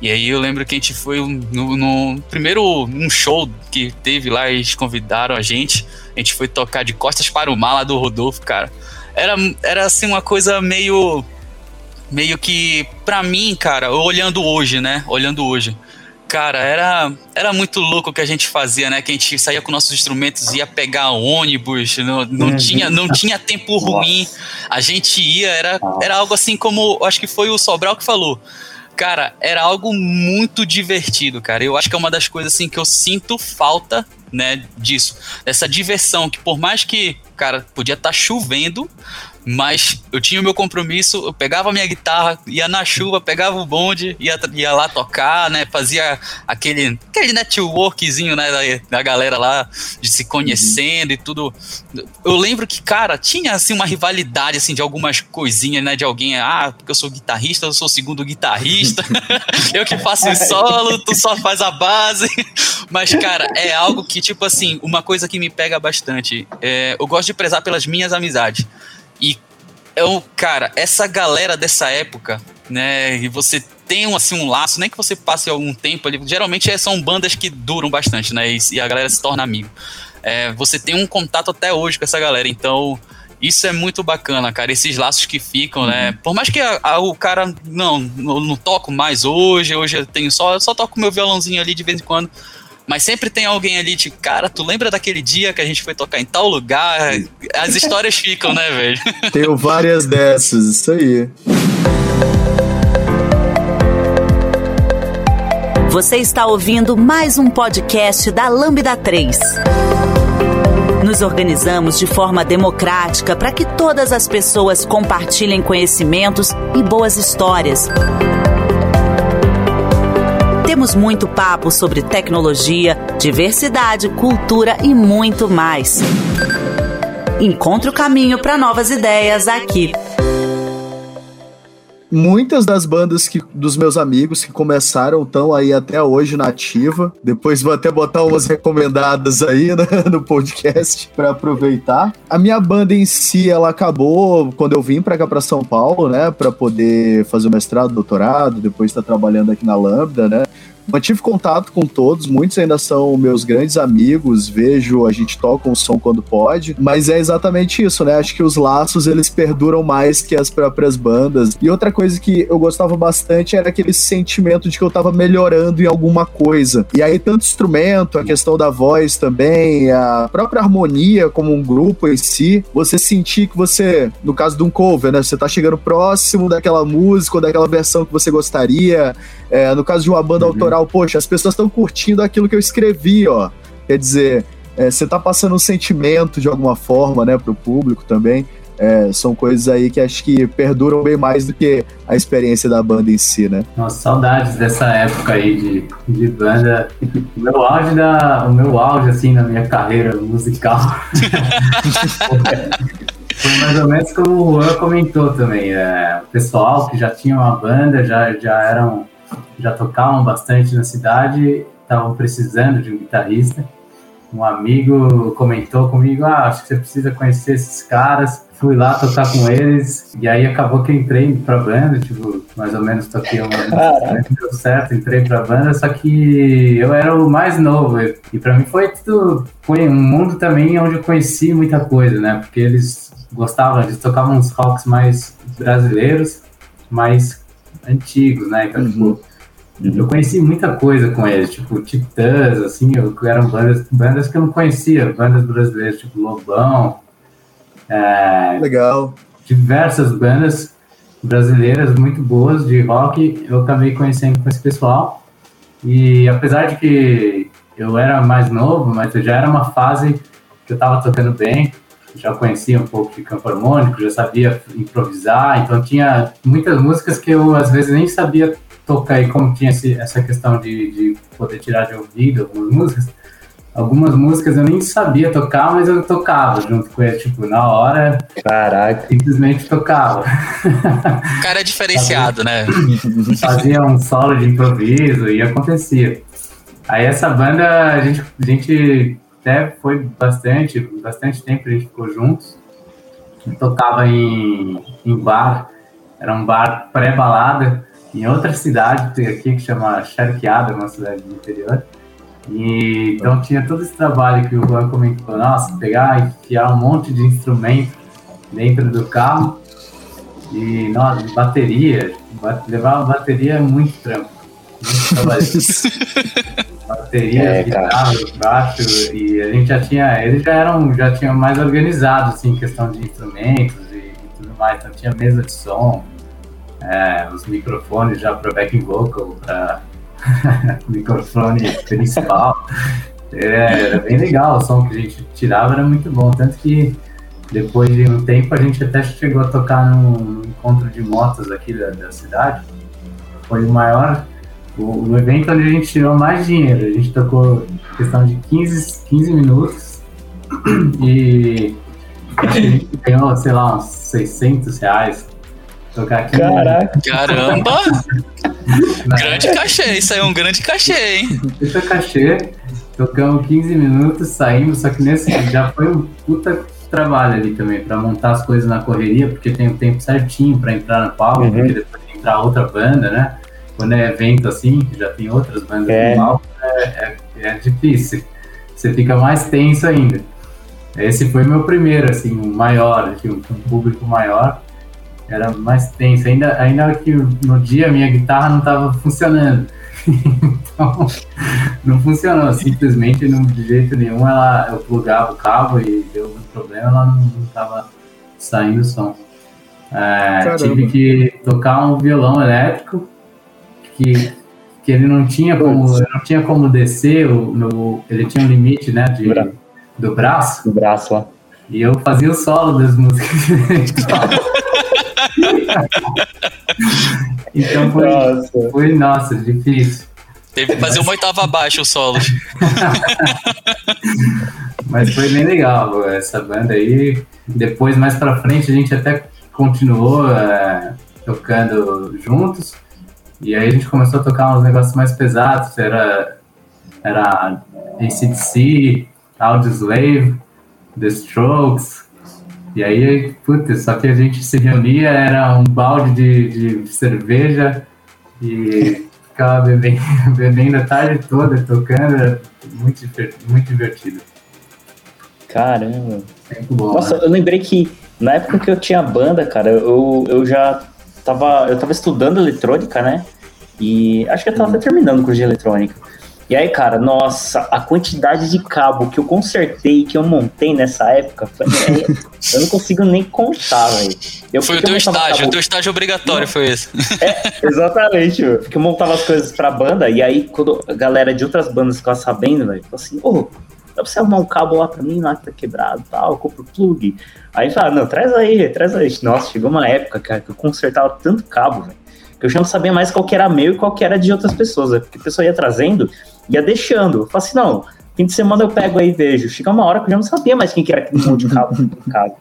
S4: E aí eu lembro que a gente foi no, no, primeiro um show que teve lá, eles convidaram a gente. A gente foi tocar de costas para o mar lá do Rodolfo, cara. Era, era assim uma coisa meio meio que, pra mim, cara, olhando hoje, né? Olhando hoje. Cara, era, era muito louco o que a gente fazia, né? Que a gente saía com nossos instrumentos, ia pegar ônibus, não, não, uhum. tinha, não tinha tempo ruim. A gente ia, era, era algo assim como, acho que foi o Sobral que falou. Cara, era algo muito divertido, cara. Eu acho que é uma das coisas assim que eu sinto falta, né, disso. Dessa diversão que por mais que, cara, podia estar tá chovendo, mas eu tinha o meu compromisso, eu pegava a minha guitarra, ia na chuva, pegava o bonde, ia, ia lá tocar, né? Fazia aquele, aquele networkzinho, né? Da, da galera lá, de se conhecendo uhum. e tudo. Eu lembro que, cara, tinha assim uma rivalidade, assim, de algumas coisinhas, né? De alguém, ah, porque eu sou guitarrista, eu sou o segundo guitarrista, *laughs* eu que faço o solo, tu só faz a base. Mas, cara, é algo que tipo assim, uma coisa que me pega bastante, é, eu gosto de prezar pelas minhas amizades. Eu, cara, essa galera dessa época, né, e você tem um, assim, um laço, nem que você passe algum tempo ali, geralmente é, são bandas que duram bastante, né, e, e a galera se torna amigo. É, você tem um contato até hoje com essa galera, então isso é muito bacana, cara. Esses laços que ficam, né? Uhum. Por mais que a, a, o cara, não, não, não, toco mais hoje, hoje eu tenho só, eu só toco meu violãozinho ali de vez em quando. Mas sempre tem alguém ali, tipo, cara, tu lembra daquele dia que a gente foi tocar em tal lugar? As histórias ficam, né, velho? *laughs*
S2: Tenho várias dessas, isso aí.
S1: Você está ouvindo mais um podcast da Lambda 3. Nos organizamos de forma democrática para que todas as pessoas compartilhem conhecimentos e boas histórias. Temos muito papo sobre tecnologia, diversidade, cultura e muito mais. Encontre o caminho para novas ideias aqui
S2: muitas das bandas que, dos meus amigos que começaram estão aí até hoje na ativa. Depois vou até botar umas recomendadas aí né, *laughs* no podcast para aproveitar. A minha banda em si, ela acabou quando eu vim para cá para São Paulo, né, para poder fazer o mestrado, doutorado, depois estar tá trabalhando aqui na Lambda, né? Mantive contato com todos, muitos ainda são meus grandes amigos, vejo, a gente toca um som quando pode, mas é exatamente isso, né? Acho que os laços eles perduram mais que as próprias bandas. E outra coisa que eu gostava bastante era aquele sentimento de que eu tava melhorando em alguma coisa. E aí, tanto instrumento, a questão da voz também, a própria harmonia como um grupo em si, você sentir que você, no caso de um cover, né? Você tá chegando próximo daquela música ou daquela versão que você gostaria. É, no caso de uma banda uhum. autoral, poxa, as pessoas estão curtindo aquilo que eu escrevi, ó. Quer dizer, é, você tá passando um sentimento de alguma forma, né, pro público também. É, são coisas aí que acho que perduram bem mais do que a experiência da banda em si, né?
S5: Nossa, saudades dessa época aí de, de banda. O meu auge, da, o meu auge, assim, na minha carreira musical. *laughs* Foi mais ou menos como o Juan comentou também. É, o pessoal que já tinha uma banda, já, já eram já tocavam bastante na cidade, estavam precisando de um guitarrista. Um amigo comentou comigo: Ah, acho que você precisa conhecer esses caras. Fui lá tocar com eles, e aí acabou que entrei pra banda, tipo, mais ou menos toquei uma deu certo, entrei pra banda, só que eu era o mais novo, e pra mim foi tudo, foi um mundo também onde eu conheci muita coisa, né, porque eles gostavam, eles tocavam uns rocks mais brasileiros, mais antigos, né, então, tipo, uhum. tipo, eu conheci muita coisa com eles, tipo Titãs, assim, eu, eram bandas, bandas que eu não conhecia, bandas brasileiras, tipo Lobão.
S2: É, Legal.
S5: Diversas bandas brasileiras muito boas de rock, eu acabei conhecendo com esse pessoal. E apesar de que eu era mais novo, mas já era uma fase que eu estava tocando bem, já conhecia um pouco de campo harmônico, já sabia improvisar, então tinha muitas músicas que eu às vezes nem sabia tocar e como tinha esse, essa questão de, de poder tirar de ouvido algumas músicas, algumas músicas eu nem sabia tocar, mas eu tocava junto com ele, tipo, na hora.
S3: Caraca.
S5: Simplesmente tocava.
S4: O cara é diferenciado, né?
S5: Fazia um solo de improviso e acontecia. Aí essa banda, a gente, a gente até foi bastante, bastante tempo a gente ficou juntos. Tocava em, em bar, era um bar pré-balada em outra cidade aqui que chama Charqueada, uma cidade do interior. E, então tinha todo esse trabalho que o Juan comentou, nossa, pegar enfiar um monte de instrumento dentro do carro e nossa, bateria, levar uma bateria é muito trampo. Muito trabalho. *laughs* bateria, é, guitarra, baixo, e a gente já tinha, eles já eram, já tinham mais organizado, assim, questão de instrumentos e, e tudo mais, então tinha mesa de som, é, os microfones já para backing vocal, para *laughs* microfone principal. É, era bem legal, o som que a gente tirava era muito bom, tanto que depois de um tempo a gente até chegou a tocar num, encontro de motos aqui da, da cidade. Foi o maior, o, o, evento onde a gente tirou mais dinheiro. A gente tocou questão de 15, 15 minutos *clears throat* e a gente ganhou, sei lá, uns 600 reais Tocar aqui.
S3: Caraca.
S4: Caramba! *laughs* grande cachê, isso aí é um grande cachê, hein?
S5: Esse é cachê. tocamos 15 minutos, saímos, só que nesse já foi um puta trabalho ali também, pra montar as coisas na correria, porque tem o tempo certinho pra entrar no palco,
S3: Uhum.
S5: porque depois tem que entrar outra banda, né? Quando é evento assim, que já tem outras bandas
S3: É.
S5: no palco, é, é, é difícil. Você fica mais tenso ainda. Esse foi meu primeiro, assim, um maior, assim, um, um público maior. Era mais tenso. Ainda, ainda que no dia a minha guitarra não estava funcionando. *laughs* então, não funcionou. Simplesmente, não, de jeito nenhum, ela, eu plugava o cabo e deu algum problema, ela não estava saindo som. É, tive que tocar um violão elétrico que, que ele não tinha como, não tinha como descer, o, no, ele tinha um limite né, de,
S3: Bra-
S5: do braço.
S3: O braço lá.
S5: E eu fazia o solo das músicas. *laughs* então foi,
S3: Nossa.
S5: foi, nossa, difícil.
S4: Teve que fazer uma oitava abaixo os solos. *laughs*
S5: Mas foi bem legal essa banda aí. Depois, mais pra frente, a gente até continuou é, tocando juntos. E aí a gente começou a tocar uns negócios mais pesados. Era, era ACDC, Audioslave, The Strokes. E aí, putz, só que a gente se reunia, era um balde de, de cerveja e ficava bebendo, *laughs* bebendo a tarde toda, tocando, era muito, muito divertido.
S3: Caramba.
S5: Bom.
S3: Nossa,
S5: né?
S3: eu lembrei que na época que eu tinha banda, cara, eu, eu já tava, eu tava estudando eletrônica, né? E acho que eu tava até terminando o curso de eletrônica. E aí, cara, nossa, a quantidade de cabo que eu consertei, que eu montei nessa época, foi- é, *laughs* eu não consigo nem contar, velho. Eu-
S4: Foi o teu estágio,
S3: cabo-
S4: o teu estágio obrigatório foi esse. *laughs*
S3: Exatamente, meu. Porque eu montava as coisas pra banda, e aí quando a galera de outras bandas ficava sabendo, velho, falou assim, ô, dá pra você arrumar um cabo lá pra mim, lá que tá quebrado e tal, eu compro plug. Aí fala, não, traz aí, traz aí. Nossa, chegou uma época, cara, que eu consertava tanto cabo, velho, que eu já não sabia mais qual que era meu e qual que era de outras pessoas, velho, porque a pessoa ia trazendo, ia deixando. Eu falei assim, não, fim de semana eu pego aí e vejo. Chega uma hora que eu já não sabia mais quem que era aquele monte de cabo no *laughs* cabo.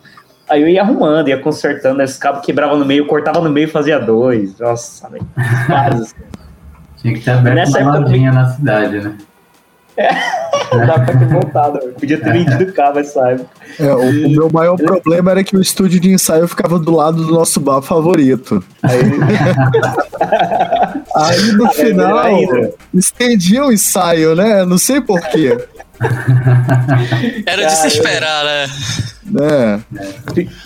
S3: Aí eu ia arrumando, ia consertando, esses cabos quebravam no meio, cortava no meio e fazia dois. Nossa, velho.
S5: Tinha que ter aberto
S3: Nessa
S5: uma
S3: época
S5: lojinha na cidade, né?
S3: Não *laughs* dá pra ter voltado, velho. Podia ter vendido o cabo essa época.
S2: É, o, o meu maior problema era que o estúdio de ensaio ficava do lado do nosso bar favorito.
S3: Aí, *laughs*
S2: Aí no
S3: Aí,
S2: final, estendia o ensaio, né? Não sei porquê.
S4: Era de se esperar, né?
S2: Né?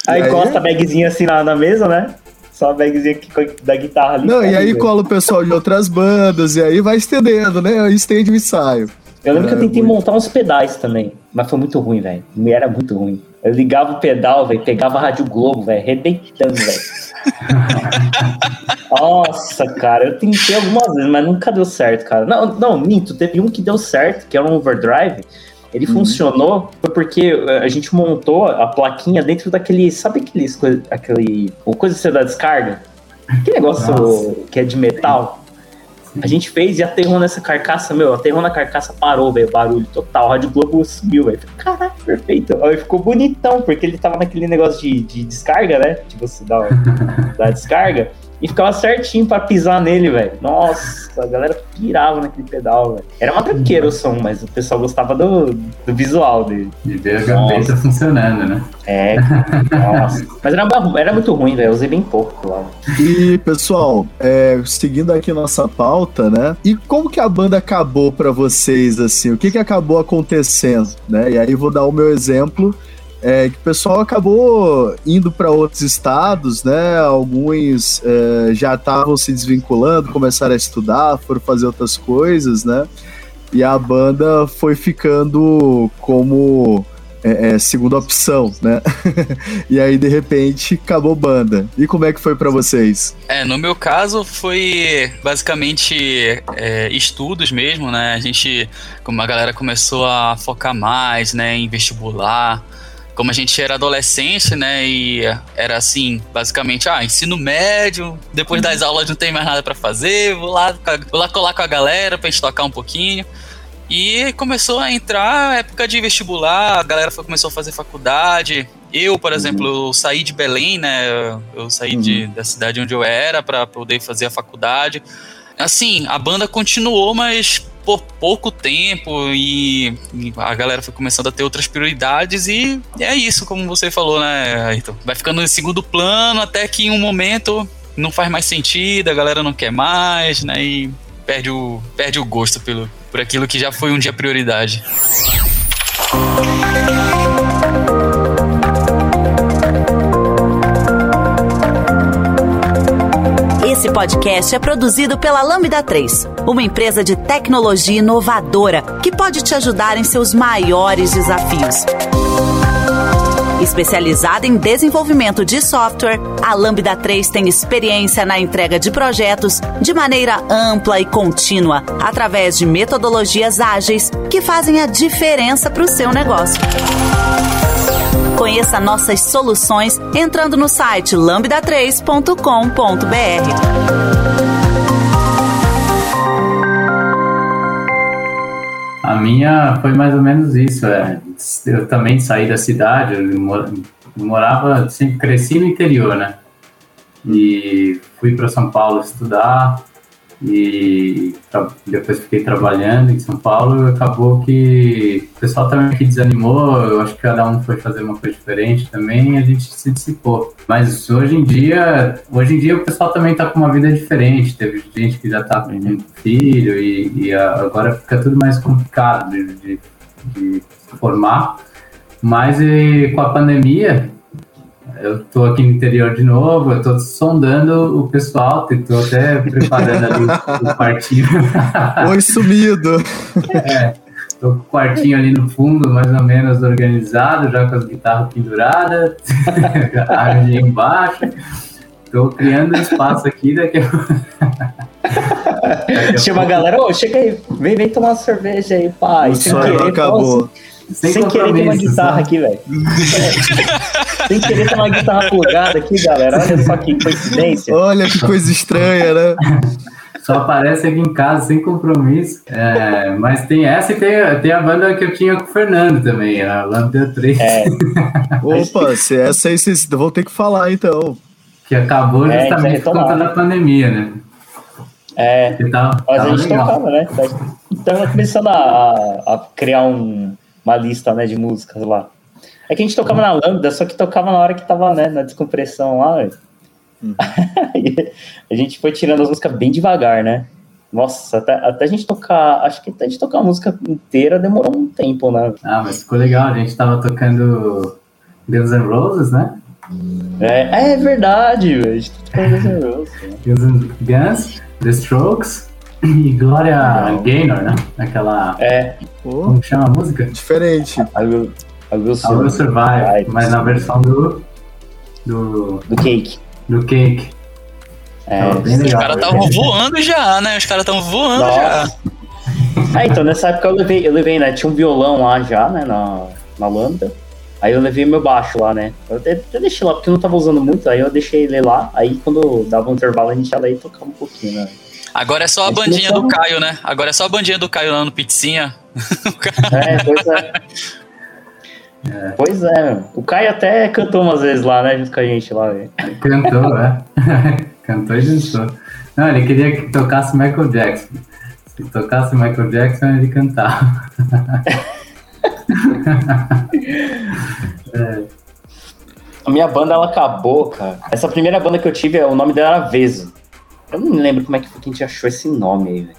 S3: aí
S2: aí?
S3: encosta a bagzinha assim na, na mesa, né? Só a bagzinha da guitarra ali.
S2: Não, e aí
S3: velho.
S2: cola o pessoal de outras bandas, e aí vai estendendo, né? Estende o ensaio.
S3: Eu lembro que eu
S2: É,
S3: tentei
S2: muito.
S3: montar uns pedais também, mas foi muito ruim, velho. Era muito ruim. Eu ligava o pedal, velho, pegava a Rádio Globo, velho, arrebentando, velho. *laughs* Nossa, cara, eu tentei algumas vezes, mas nunca deu certo, cara. Não, não, minto, teve um que deu certo, que era um overdrive. Ele funcionou foi porque eh, a gente montou a plaquinha dentro daquele. Sabe aqueles aquele. O coisa que você dá descarga? Aquele negócio
S5: Nossa.
S3: que é de metal. A gente fez e aterrou nessa carcaça, meu, aterrou na carcaça, parou, velho, barulho total. A Rádio Globo subiu, velho. Caraca, perfeito. Aí ficou bonitão, porque ele tava naquele negócio de, de descarga, né? De você dar, dar descarga. E ficava certinho pra pisar nele, velho. Nossa, a galera pirava naquele pedal, velho. Era uma tranqueira o som, mas o pessoal gostava do, do visual dele.
S5: De ver a gaveta funcionando, né?
S3: É, nossa. Mas era, era muito ruim, velho. Eu usei bem pouco lá.
S2: E, pessoal, é, seguindo aqui nossa pauta, né? E como que a banda acabou pra vocês, assim? O que que acabou acontecendo, né? E aí vou dar o meu exemplo, é, que o pessoal acabou indo pra outros estados, né? Alguns é, já estavam se desvinculando, começaram a estudar, foram fazer outras coisas, né? E a banda foi ficando como é, é, segunda opção, né? *laughs* e aí, de repente, acabou banda. E como é que foi pra vocês?
S4: É, no meu caso foi basicamente é, estudos mesmo, né? A gente, como a galera começou a focar mais, né, em vestibular, como a gente era adolescente, né, e era assim, basicamente, ah, ensino médio, depois das aulas não tem mais nada pra fazer, vou lá, vou lá colar com a galera pra gente tocar um pouquinho. E começou a entrar a época de vestibular, a galera foi- começou a fazer faculdade. Eu, por exemplo, eu saí de Belém, né? Eu saí de, da cidade onde eu era para poder fazer a faculdade. Assim, a banda continuou, mas por pouco tempo e, a galera foi começando a ter outras prioridades e é isso, como você falou, né, Ayrton? Vai ficando em segundo plano até que em um momento não faz mais sentido, a galera não quer mais, né, e perde o, perde o gosto pelo, por aquilo que já foi um dia prioridade.
S1: Esse podcast é produzido pela Lambda 3, uma empresa de tecnologia inovadora que pode te ajudar em seus maiores desafios. Especializada em desenvolvimento de software, a Lambda 3 tem experiência na entrega de projetos de maneira ampla e contínua, através de metodologias ágeis que fazem a diferença para o seu negócio. Conheça nossas soluções entrando no site lambda3.com.br.
S5: A minha foi mais ou menos isso. É. Eu também saí da cidade, eu morava, sempre cresci no interior, né? E fui para São Paulo estudar e depois fiquei trabalhando em São Paulo e acabou que o pessoal também que desanimou, eu acho que cada um foi fazer uma coisa diferente também e a gente se dissipou. Mas hoje em dia, hoje em dia o pessoal também está com uma vida diferente, teve gente que já está aprendendo filho e, e, agora fica tudo mais complicado de, de, de formar. Mas e, com a pandemia, eu tô aqui no interior de novo, eu tô sondando o pessoal, tô até preparando ali o quartinho. *laughs*
S2: Oi, sumido!
S5: É, tô com o quartinho ali no fundo, mais ou menos organizado, já com as guitarras penduradas, *laughs* a embaixo. Tô criando um espaço aqui daqui a
S3: Chama a galera, ô, chega aí, vem, vem tomar uma cerveja aí, pai.
S2: O sonho acabou.
S3: Assim, sem, sem querer ter uma guitarra aqui, velho. É. *laughs* sem querer ter uma guitarra plugada aqui, galera. Olha só que coincidência.
S2: Olha que coisa estranha, né? *laughs*
S5: Só aparece aqui em casa sem compromisso. É, mas tem essa e tem, tem a banda que eu tinha com o Fernando também, a Lambda 3. É. *laughs*
S2: Opa, se essa aí vocês vão ter que falar então.
S5: Que acabou é, justamente é, por conta da pandemia, né?
S3: É, tava, mas a gente legal. tocava, né? Então começando a, a criar um, uma lista né, de músicas lá. É que a gente tocava na Lambda, só que tocava na hora que tava né, na descompressão lá. Hum. *laughs* a gente foi tirando as músicas bem devagar, né? Nossa, até, até a gente tocar, acho que até a gente tocar a música inteira demorou um tempo, né?
S5: Ah, mas ficou legal, a gente tava tocando Guns N' Roses, né?
S3: É, é verdade, a gente tocando Guns N' Roses. Né?
S5: Guns, Guns, The Strokes, e Glória Gaynor, né? Aquela.
S3: É.
S5: Como chama a música?
S2: Diferente.
S3: I will, I will,
S5: I will survive. Mas na versão do. Do.
S3: Do Cake.
S5: Do Cake.
S4: É, legal, os caras *laughs* estavam voando já, né? Os caras estavam voando Nossa.
S3: já. É, então nessa época eu levei, eu levei, né? Tinha um violão lá já, né? Na, na lambda. Aí eu levei meu baixo lá, né? Eu até, até, deixei lá, porque eu não tava usando muito, aí eu deixei ele lá. Aí quando dava um intervalo a gente ia lá e tocava um pouquinho, né?
S4: Agora é só a bandinha do Caio, né? Agora é só a bandinha do Caio lá no Pizzinha. *laughs*
S3: é, pois é. é. Pois é, o Caio até cantou umas vezes lá, né, junto com a gente lá. Véio.
S5: Cantou, é. *laughs* cantou e dançou. Não, ele queria que tocasse Michael Jackson. Se tocasse Michael Jackson, ele cantava. *laughs*
S3: é. A minha banda, ela acabou, cara. Essa primeira banda que eu tive, o nome dela era Veso. Eu não me lembro como é que, que a gente achou esse nome aí, velho.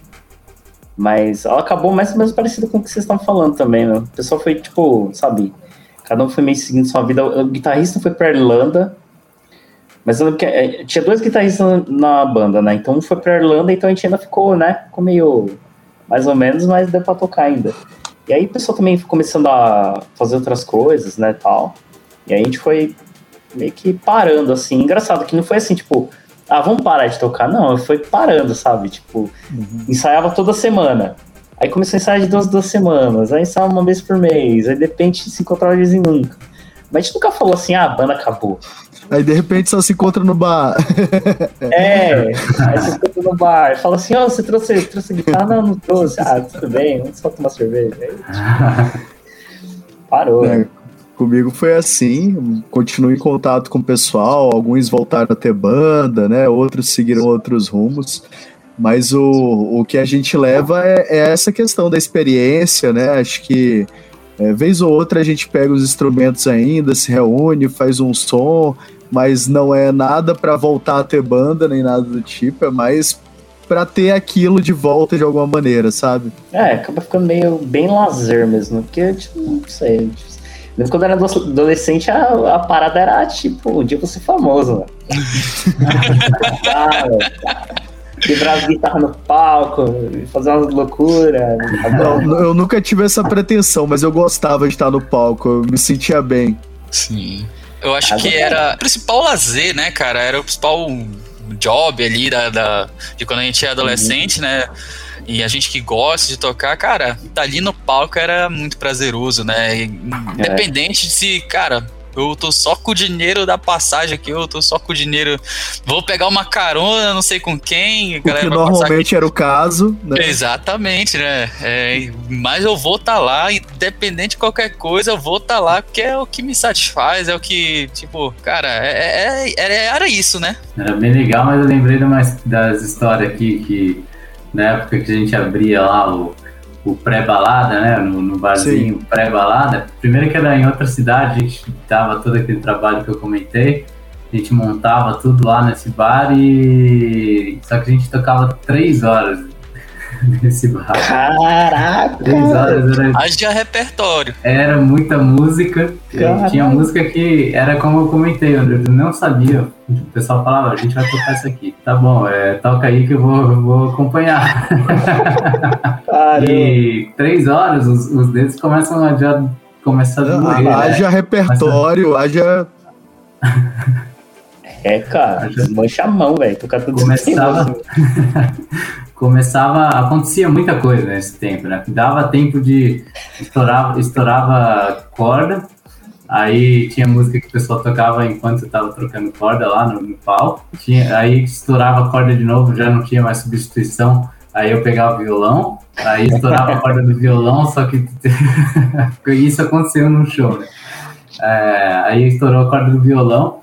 S3: Mas ela acabou mais ou menos parecida com o que vocês estão falando também, né? O pessoal foi, tipo, sabe? Cada um foi meio seguindo sua vida. O guitarrista foi pra Irlanda. Mas eu lembro que é, tinha dois guitarristas na banda, né? Então um foi pra Irlanda, então a gente ainda ficou, né? Ficou meio. Mais ou menos, mas deu pra tocar ainda. E aí o pessoal também foi começando a fazer outras coisas, né? Tal. E aí a gente foi meio que parando, assim. Engraçado que não foi assim, tipo ah, vamos parar de tocar. Não, foi parando, sabe? Tipo, uhum. ensaiava toda semana. Aí começou a ensaiar de duas, duas semanas. Aí ensaiava uma vez por mês. Aí de repente se encontrava de vez em nunca. Mas a gente nunca falou assim, ah, a banda acabou.
S2: Aí de repente só se encontra no bar.
S3: É, aí se encontra no bar. Fala assim, ó, oh, você trouxe, trouxe guitarra? Não, não trouxe. Ah, tudo bem, vamos só tomar cerveja. Aí, tipo, *laughs* parou. É.
S2: Comigo foi assim, continuo em contato com o pessoal, alguns voltaram a ter banda, né? Outros seguiram outros rumos. Mas o, o que a gente leva é, é essa questão da experiência, né? Acho que é, vez ou outra a gente pega os instrumentos ainda, se reúne, faz um som, mas não é nada para voltar a ter banda nem nada do tipo, é mais para ter aquilo de volta de alguma maneira, sabe?
S3: É, acaba ficando meio bem lazer mesmo, porque, tipo, não sei. Tipo, quando eu era adolescente, a, a, parada era tipo, um dia você famoso, né? *laughs* quebrar as guitarras no palco, fazer umas loucuras.
S2: Não, eu nunca tive essa pretensão, mas eu gostava de estar no palco, eu me sentia bem.
S4: Sim. Eu acho que era o principal lazer, né, cara? Era o principal job ali da, da de quando a gente é adolescente, uhum. né? E a gente que gosta de tocar, cara, tá ali no palco era muito prazeroso, né? Independente é. de se, cara, eu tô só com o dinheiro da passagem aqui, eu tô só com o dinheiro. Vou pegar uma carona, não sei com quem.
S2: O que normalmente era o caso,
S4: né? Exatamente, né? É, mas eu vou estar tá lá, independente de qualquer coisa, eu vou estar tá lá, porque é o que me satisfaz, é o que, tipo, cara, é, é, é era isso, né?
S5: Era bem legal, mas eu lembrei de uma, das histórias aqui que na época que a gente abria lá o o pré-balada, né? No, no barzinho pré-balada. Primeiro que era em outra cidade, a gente dava todo aquele trabalho que eu comentei. A gente montava tudo lá nesse bar e. Só que a gente tocava três horas *laughs* nesse bar.
S3: Caraca!
S5: Três horas era.
S4: Haja repertório.
S5: Era muita música. Tinha música que era como eu comentei, eu não sabia. O pessoal falava, a gente vai tocar isso aqui. Tá bom, é, toca aí que eu vou, vou acompanhar. *laughs* e três horas, os, os dedos começam a já começar a
S2: morrer. Né? Haja né? repertório, haja. *laughs*
S3: É, cara, desmancha a mão, velho. Tocar tudo
S5: Começava... Começava, acontecia muita coisa nesse tempo, né? Dava tempo de estourava, estourava corda, aí tinha música que o pessoal tocava enquanto estava trocando corda lá no, no palco, tinha, aí estourava corda de novo, já não tinha mais substituição, aí eu pegava o violão, aí estourava a corda do violão, só que *laughs* isso aconteceu num show, né? É, aí estourou a corda do violão,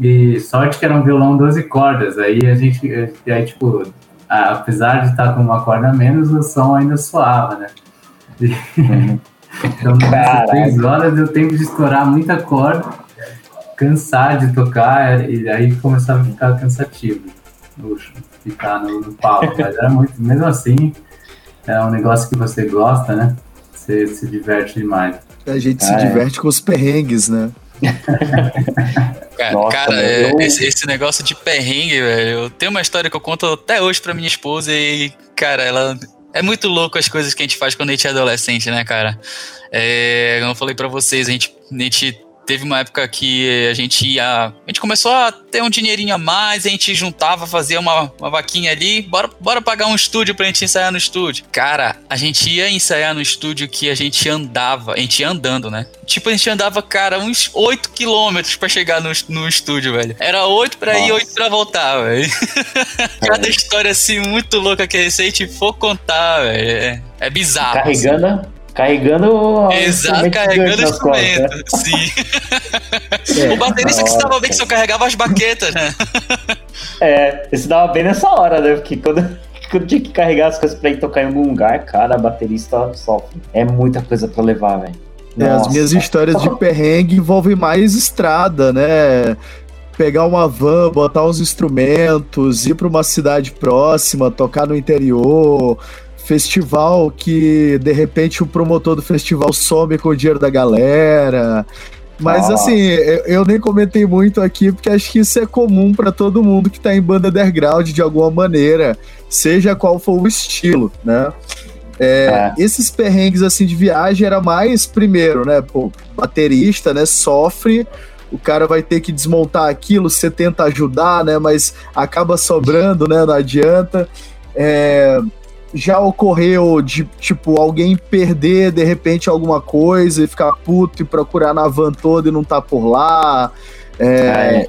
S5: e sorte que era um violão 12 cordas, aí a gente, aí tipo, apesar de estar com uma corda a menos, o som ainda soava, né? Uhum. *laughs* então, nessas três horas deu tempo de estourar muita corda, cansar de tocar, e aí começava a ficar cansativo, ficar no, no palco. Mas era muito, mesmo assim, é um negócio que você gosta, né? Você se diverte demais.
S2: A gente ah, se é. diverte com os perrengues, né?
S4: Cara, Nossa, cara é, esse, esse, negócio de perrengue, velho. Eu tenho uma história que eu conto até hoje pra minha esposa e, cara, ela. É muito louco as coisas que a gente faz quando a gente é adolescente, né, cara? É, eu falei para vocês, a gente, a gente teve uma época que a gente ia. A gente começou a ter um dinheirinho a mais, a gente juntava, fazia uma, uma vaquinha ali, bora, bora pagar um estúdio pra gente ensaiar no estúdio. Cara, a gente ia ensaiar no estúdio que a gente andava, a gente ia andando, né? Tipo, a gente andava, cara, uns 8 quilômetros pra chegar no, no estúdio, velho. Era 8 pra Nossa. ir, 8 pra voltar, velho. *laughs* Cada história assim muito louca que a gente for contar, velho. É, é bizarro.
S3: Carregando, assim carregando
S4: Exato, carregando instrumento. Né? Sim. *laughs* É, o baterista que estava bem que só carregava as baquetas, né?
S3: É, esse dava bem nessa hora, né? Porque quando, *laughs* quando tinha que carregar as coisas pra ir tocar em algum lugar, cara, a baterista sofre. É muita coisa pra levar, velho.
S2: É, as minhas histórias de *laughs* perrengue envolvem mais estrada, né? Pegar uma van, botar uns instrumentos, ir para uma cidade próxima, tocar no interior, festival que de repente o promotor do festival some com o dinheiro da galera. Mas assim, eu, eu, nem comentei muito aqui porque acho que isso é comum para todo mundo que tá em banda underground de alguma maneira, seja qual for o estilo, né? É, é. Esses perrengues assim de viagem era mais primeiro, né? Pô, baterista, né? Sofre, o cara vai ter que desmontar aquilo, você tenta ajudar, né? Mas acaba sobrando, né? Não adianta. É, já ocorreu de, tipo, alguém perder de repente alguma coisa e ficar puto e procurar na van toda e não tá por lá. É, é.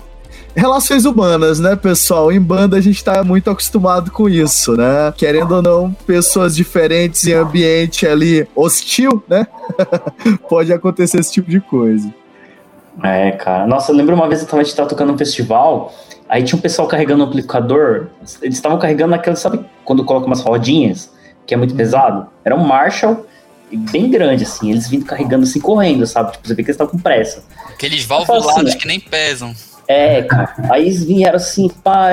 S2: Relações humanas, né, pessoal? Em banda a gente tá muito acostumado com isso, né? Querendo ou não, pessoas diferentes em ambiente ali hostil, né? *laughs* Pode acontecer esse tipo de coisa.
S3: É, cara. Nossa, eu lembro uma vez eu tava, a gente tava tocando num festival, aí tinha um pessoal carregando um amplificador. Eles estavam carregando aquele, sabe, quando coloca umas rodinhas, que é muito pesado? Era um Marshall bem grande, assim. Eles vindo carregando assim, correndo, sabe? Tipo, você vê que eles estavam com pressa.
S4: Aqueles valvulados assim, que nem pesam.
S3: É, cara. Aí eles vieram assim, pá,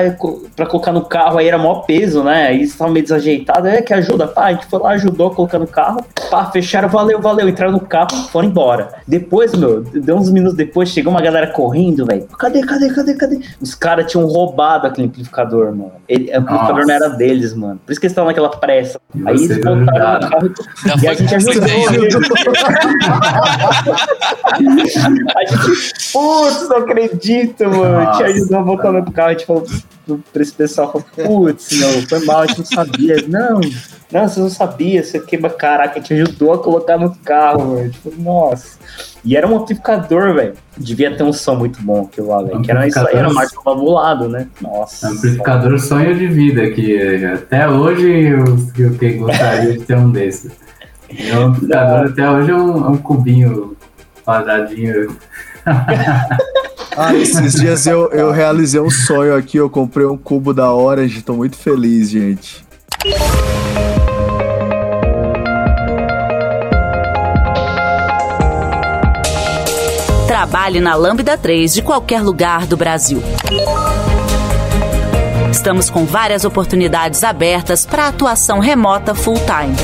S3: pra colocar no carro, aí era maior peso, né? Aí eles estavam meio desajeitados, é que ajuda, pá, a gente foi lá, ajudou a colocar no carro, pá, fecharam, valeu, valeu, entraram no carro, foram embora. Depois, meu, deu uns minutos depois, chegou uma galera correndo, velho. Cadê, cadê, cadê, cadê? Os caras tinham roubado aquele amplificador, mano. Ele, o amplificador não era deles, mano. Por isso que eles estavam naquela pressa. aí eles voltaram no carro e, e a gente ajudou. *laughs* *laughs* a gente, putz, não acredito, mano. Gente ajudou a voltar no carro, a gente falou pra esse pessoal, putz, não, foi mal, a gente não sabia. Não, não, você não sabia, você queima, caraca, a gente ajudou a colocar no carro, mano. Tipo, nossa. E era um amplificador, velho. Devia ter um som muito bom aquilo lá, velho. Que era isso aí, era mais valvulado, né? Nossa.
S5: Amplificador sonho de vida, que até hoje eu, eu gostaria de ter um desses. O amplificador até hoje é um, é um cubinho quadradinho *laughs*
S2: ah, esses dias eu, eu realizei um sonho aqui, eu comprei um cubo da Orange, tô muito feliz, gente.
S1: Trabalhe na Lambda 3 de qualquer lugar do Brasil. Estamos com várias oportunidades abertas para atuação remota full-time.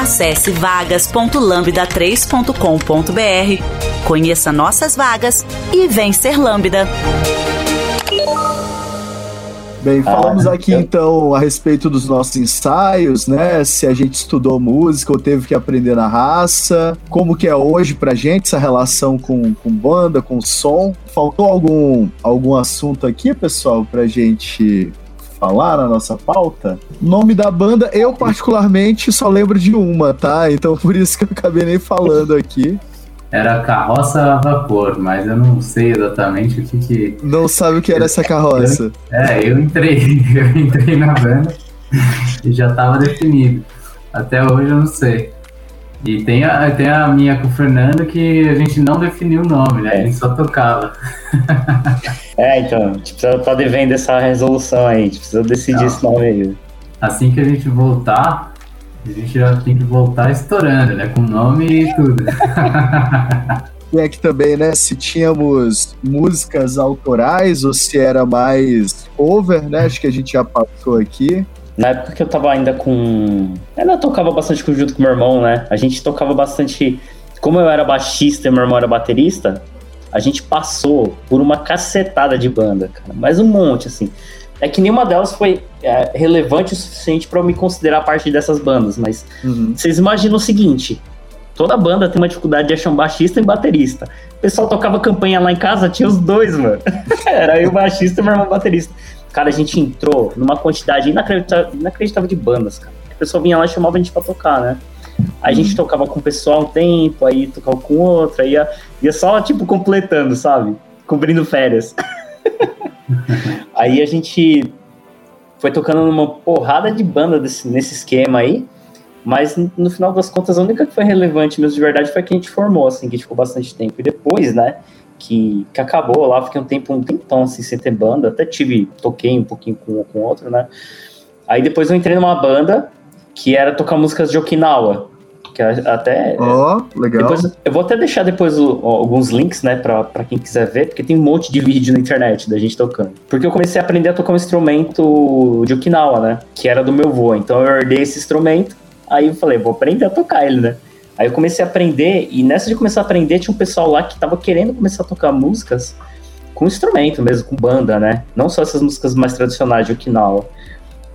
S1: Acesse vagas.lambda3.com.br, conheça nossas vagas e vem ser Lambda.
S2: Bem, falamos ah, aqui então a respeito dos nossos ensaios, né? Se a gente estudou música ou teve que aprender na raça, como que é hoje pra gente essa relação com, com banda, com som. Faltou algum, algum assunto aqui, pessoal, pra gente falar na nossa pauta. Nome da banda, eu particularmente só lembro de uma, tá? Então por isso que eu acabei nem falando aqui.
S5: Era carroça a vapor, mas eu não sei exatamente o que que.
S2: Não sabe o que era essa carroça?
S5: é, eu entrei, *laughs* eu entrei na banda e já estava definido. Até hoje eu não sei. E tem a, tem a minha com o Fernando que a gente não definiu o nome, né? Gente só tocava. *laughs*
S3: é, então, a gente precisa tá devendo essa resolução aí, a gente precisa decidir não. esse nome aí.
S5: Assim que a gente voltar, a gente já tem que voltar estourando, né? Com nome e tudo. *laughs*
S2: e aqui também, né? Se tínhamos músicas autorais ou se era mais cover, né? Acho que a gente já passou aqui.
S3: Na época que eu tava ainda com. Ela tocava bastante junto com meu irmão, né? A gente tocava bastante. Como eu era baixista e meu irmão era baterista, a gente passou por uma cacetada de banda, cara. Mas um monte, assim. É que nenhuma delas foi é, relevante o suficiente para eu me considerar parte dessas bandas, mas uhum. vocês imaginam o seguinte: toda banda tem uma dificuldade de achar um baixista e baterista. O pessoal tocava campanha lá em casa, tinha os dois, mano. *laughs* Era eu baixista e meu irmão baterista. Cara, a gente entrou numa quantidade inacreditável, inacreditável de bandas, cara. A pessoa vinha lá e chamava a gente pra tocar, né? Aí a gente tocava com o pessoal um tempo, aí tocava com outro, aí ia, ia só, tipo, completando, sabe? Cobrindo férias. *laughs* aí a gente foi tocando numa porrada de banda desse, nesse esquema aí, mas no final das contas a única que foi relevante mesmo de verdade foi a que a gente formou, assim, que ficou bastante tempo. E depois, né, que, que acabou lá, fiquei um tempo, um tempão assim, sem ter banda, até tive, toquei um pouquinho com com outro, né? Aí depois eu entrei numa banda que era tocar músicas de Okinawa, que até...
S2: Ó, oh, legal.
S3: Depois, eu vou até deixar depois o, alguns links, né, pra, pra quem quiser ver, porque tem um monte de vídeo na internet da gente tocando. Porque eu comecei a aprender a tocar um instrumento de Okinawa, né, que era do meu vô, então eu herdei esse instrumento, aí eu falei, vou aprender a tocar ele, né. Aí eu comecei a aprender, e nessa de começar a aprender, tinha um pessoal lá que tava querendo começar a tocar músicas com instrumento mesmo, com banda, né? Não só essas músicas mais tradicionais de Okinawa.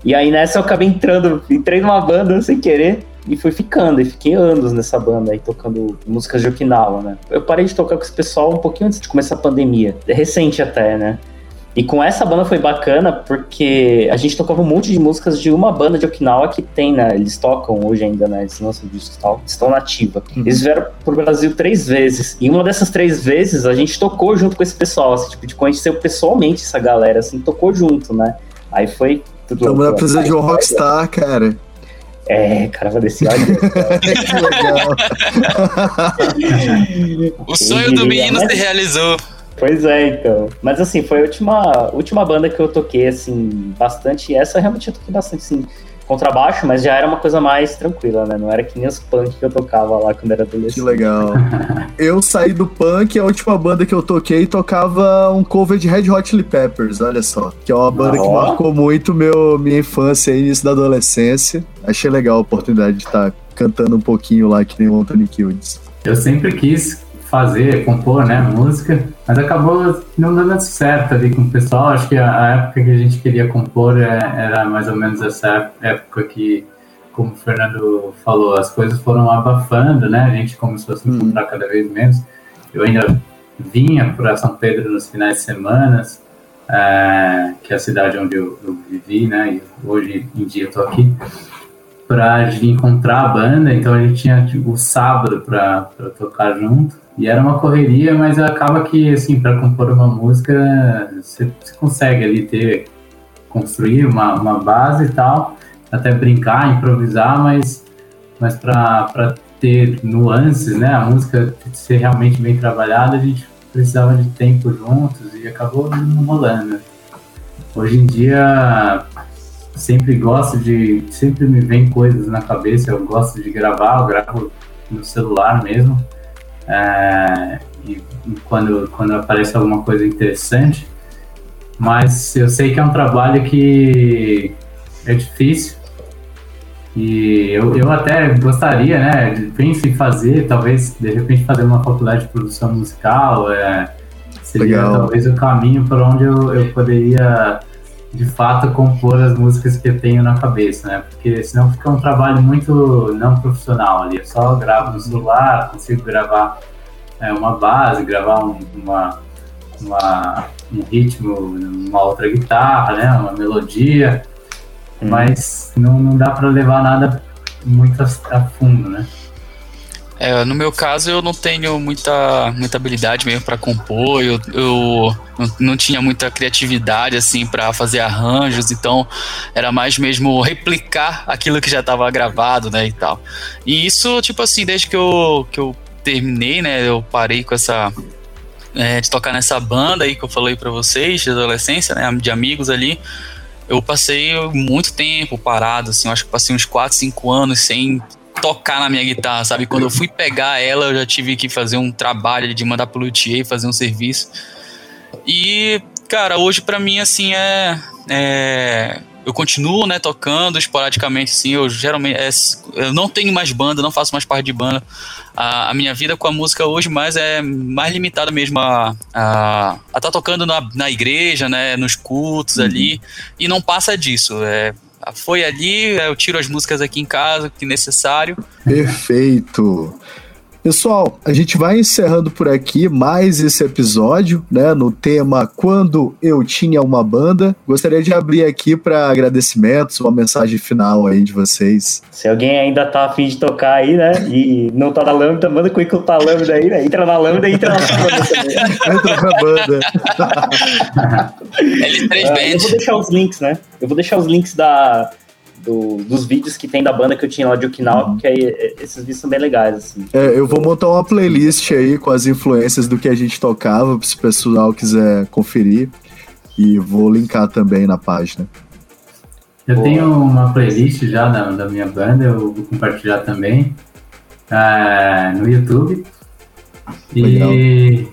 S3: E aí nessa eu acabei entrando, entrei numa banda sem querer e fui ficando, e fiquei anos nessa banda aí tocando músicas de Okinawa, né? Eu parei de tocar com esse pessoal um pouquinho antes de começar a pandemia, é recente até, né? E com essa banda foi bacana porque a gente tocava um monte de músicas de uma banda de Okinawa que tem, né? Eles tocam hoje ainda, né? Eles lançam discos e tal, estão nativa. Uhum. Eles vieram pro Brasil três vezes. E uma dessas três vezes a gente tocou junto com esse pessoal, assim, tipo, de conhecer pessoalmente essa galera, assim, tocou junto, né? Aí foi
S2: tudo. Estamos na presença de um rockstar, cara.
S3: É, cara, desse legal. *laughs*
S4: o sonho do menino se realizou.
S3: Pois é, então. Mas assim, foi a última, última banda que eu toquei, assim, bastante. E essa realmente eu toquei bastante, assim, contrabaixo, mas já era uma coisa mais tranquila, né? Não era que nem os punk que eu tocava lá quando era adolescente.
S2: Que legal. eu saí do punk, a última banda que eu toquei tocava um cover de Red Hot Chili Peppers, olha só. Que é uma banda ah, que marcou muito meu, minha infância e início da adolescência. Achei legal a oportunidade de estar cantando um pouquinho lá que nem o Anthony Kildes.
S5: Eu sempre quis fazer, compor, né, música, mas acabou não dando certo ali com o pessoal. Acho que a, época que a gente queria compor é, era mais ou menos essa época que, como o Fernando falou, as coisas foram abafando, né? A gente começou a se encontrar hum. cada vez menos. Eu ainda vinha para São Pedro nos finais de semana, é, que é a cidade onde eu, eu vivi, né? E hoje em dia eu tô aqui para encontrar a banda, então a gente tinha tipo, o sábado para tocar junto. E era uma correria, mas acaba que, assim, para compor uma música, você, consegue ali ter, construir uma, uma base e tal, até brincar, improvisar, mas, mas para ter nuances, né, a música ser realmente bem trabalhada, a gente precisava de tempo juntos e acabou não rolando. Hoje em dia, sempre gosto de, sempre me vem coisas na cabeça, eu gosto de gravar, eu gravo no celular mesmo, é, e quando, quando aparece alguma coisa interessante. Mas eu sei que é um trabalho que é difícil. E eu, eu até gostaria, né? Penso em fazer, talvez, de repente, fazer uma faculdade de produção musical. É, seria Legal. talvez o caminho para onde eu, eu poderia de fato compor as músicas que eu tenho na cabeça, né? Porque senão fica um trabalho muito não profissional ali. Eu só gravo no celular, consigo gravar é, uma base, gravar um, uma, uma, um ritmo, uma outra guitarra, né? Uma melodia, hum. mas não, não dá para levar nada muito a, a fundo, né?
S4: É, no meu caso, eu não tenho muita, muita habilidade mesmo para compor, eu, eu não, não, tinha muita criatividade assim para fazer arranjos, então era mais mesmo replicar aquilo que já estava gravado, né, e tal. E isso, tipo assim, desde que eu, que eu terminei, né, eu parei com essa é, de tocar nessa banda aí que eu falei para vocês, de adolescência, né, de amigos ali. Eu passei muito tempo parado, assim, acho que passei uns 4, 5 anos sem tocar na minha guitarra, sabe? Quando eu fui pegar ela, eu já tive que fazer um trabalho de mandar pro luthier, fazer um serviço. E, cara, hoje para mim, assim, é, é, Eu continuo, né, tocando esporadicamente, assim, eu geralmente... É, eu não tenho mais banda, não faço mais parte de banda. A, a, minha vida com a música hoje mais é mais limitada mesmo a estar tá tocando na, na igreja, né, nos cultos uhum. ali, e não passa disso. É, foi ali, eu tiro as músicas aqui em casa, que necessário.
S2: Perfeito. Pessoal, a gente vai encerrando por aqui mais esse episódio, né, no tema Quando eu tinha uma banda. Gostaria de abrir aqui para agradecimentos, uma mensagem final aí de vocês.
S3: Se alguém ainda tá afim de tocar aí, né, e não tá na lâmpada, manda currículo pra lâmpada aí, né, entra na lâmpada e entra na banda também. entra na banda. uh, eu vou deixar os links, né, eu vou deixar os links da do, dos vídeos que tem da banda que eu tinha lá de Okinawa, uhum. porque aí, é, esses vídeos são bem legais, assim.
S2: É, eu vou montar uma playlist aí com as influências do que a gente tocava, se o pessoal quiser conferir. E vou linkar também na página.
S5: Eu Boa. tenho uma playlist já da, da minha banda, eu vou compartilhar também é, no YouTube. E,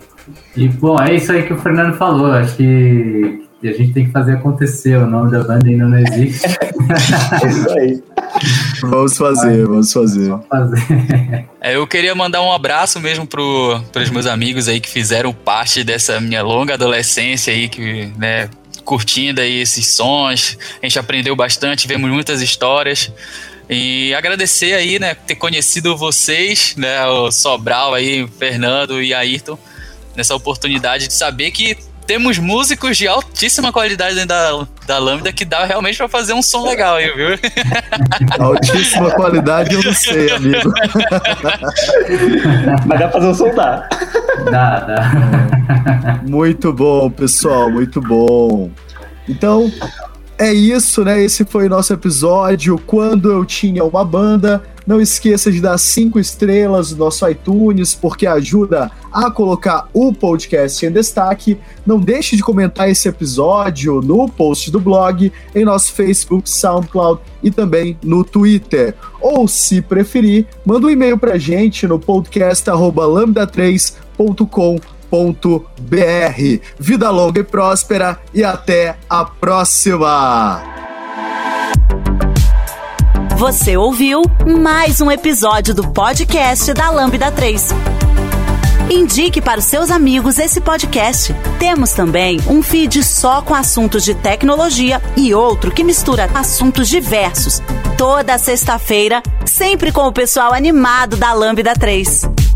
S5: e, bom, é isso aí que o Fernando falou. Acho que e a gente tem que fazer acontecer. O nome da banda ainda não existe.
S3: é *laughs* isso aí.
S2: Vamos fazer, vamos fazer. Vamos fazer.
S4: É, eu queria mandar um abraço mesmo para os meus amigos aí que fizeram parte dessa minha longa adolescência aí, que, né, curtindo aí esses sons. A gente aprendeu bastante, vemos muitas histórias. E agradecer aí, né, ter conhecido vocês, né, o Sobral aí, o Fernando e Ayrton, nessa oportunidade de saber que temos músicos de altíssima qualidade dentro da, da Lambda que dá realmente pra fazer um som legal aí, viu? *laughs*
S2: Altíssima qualidade eu não sei, amigo. *laughs*
S3: Mas dá pra fazer um som, dá.
S5: Dá, dá.
S2: Muito bom, pessoal, muito bom. Então, é isso, né? Esse foi o nosso episódio. Quando eu tinha uma banda. Não esqueça de dar cinco estrelas no nosso iTunes, porque ajuda a colocar o podcast em destaque. Não deixe de comentar esse episódio no post do blog, em nosso Facebook, SoundCloud e também no Twitter. Ou, se preferir, manda um e-mail pra gente no podcast.lambda3.com.br Vida longa e próspera e até a próxima!
S1: Você ouviu mais um episódio do podcast da Lambda 3. Indique para os seus amigos esse podcast. Temos também um feed só com assuntos de tecnologia e outro que mistura assuntos diversos. Toda sexta-feira, sempre com o pessoal animado da Lambda 3.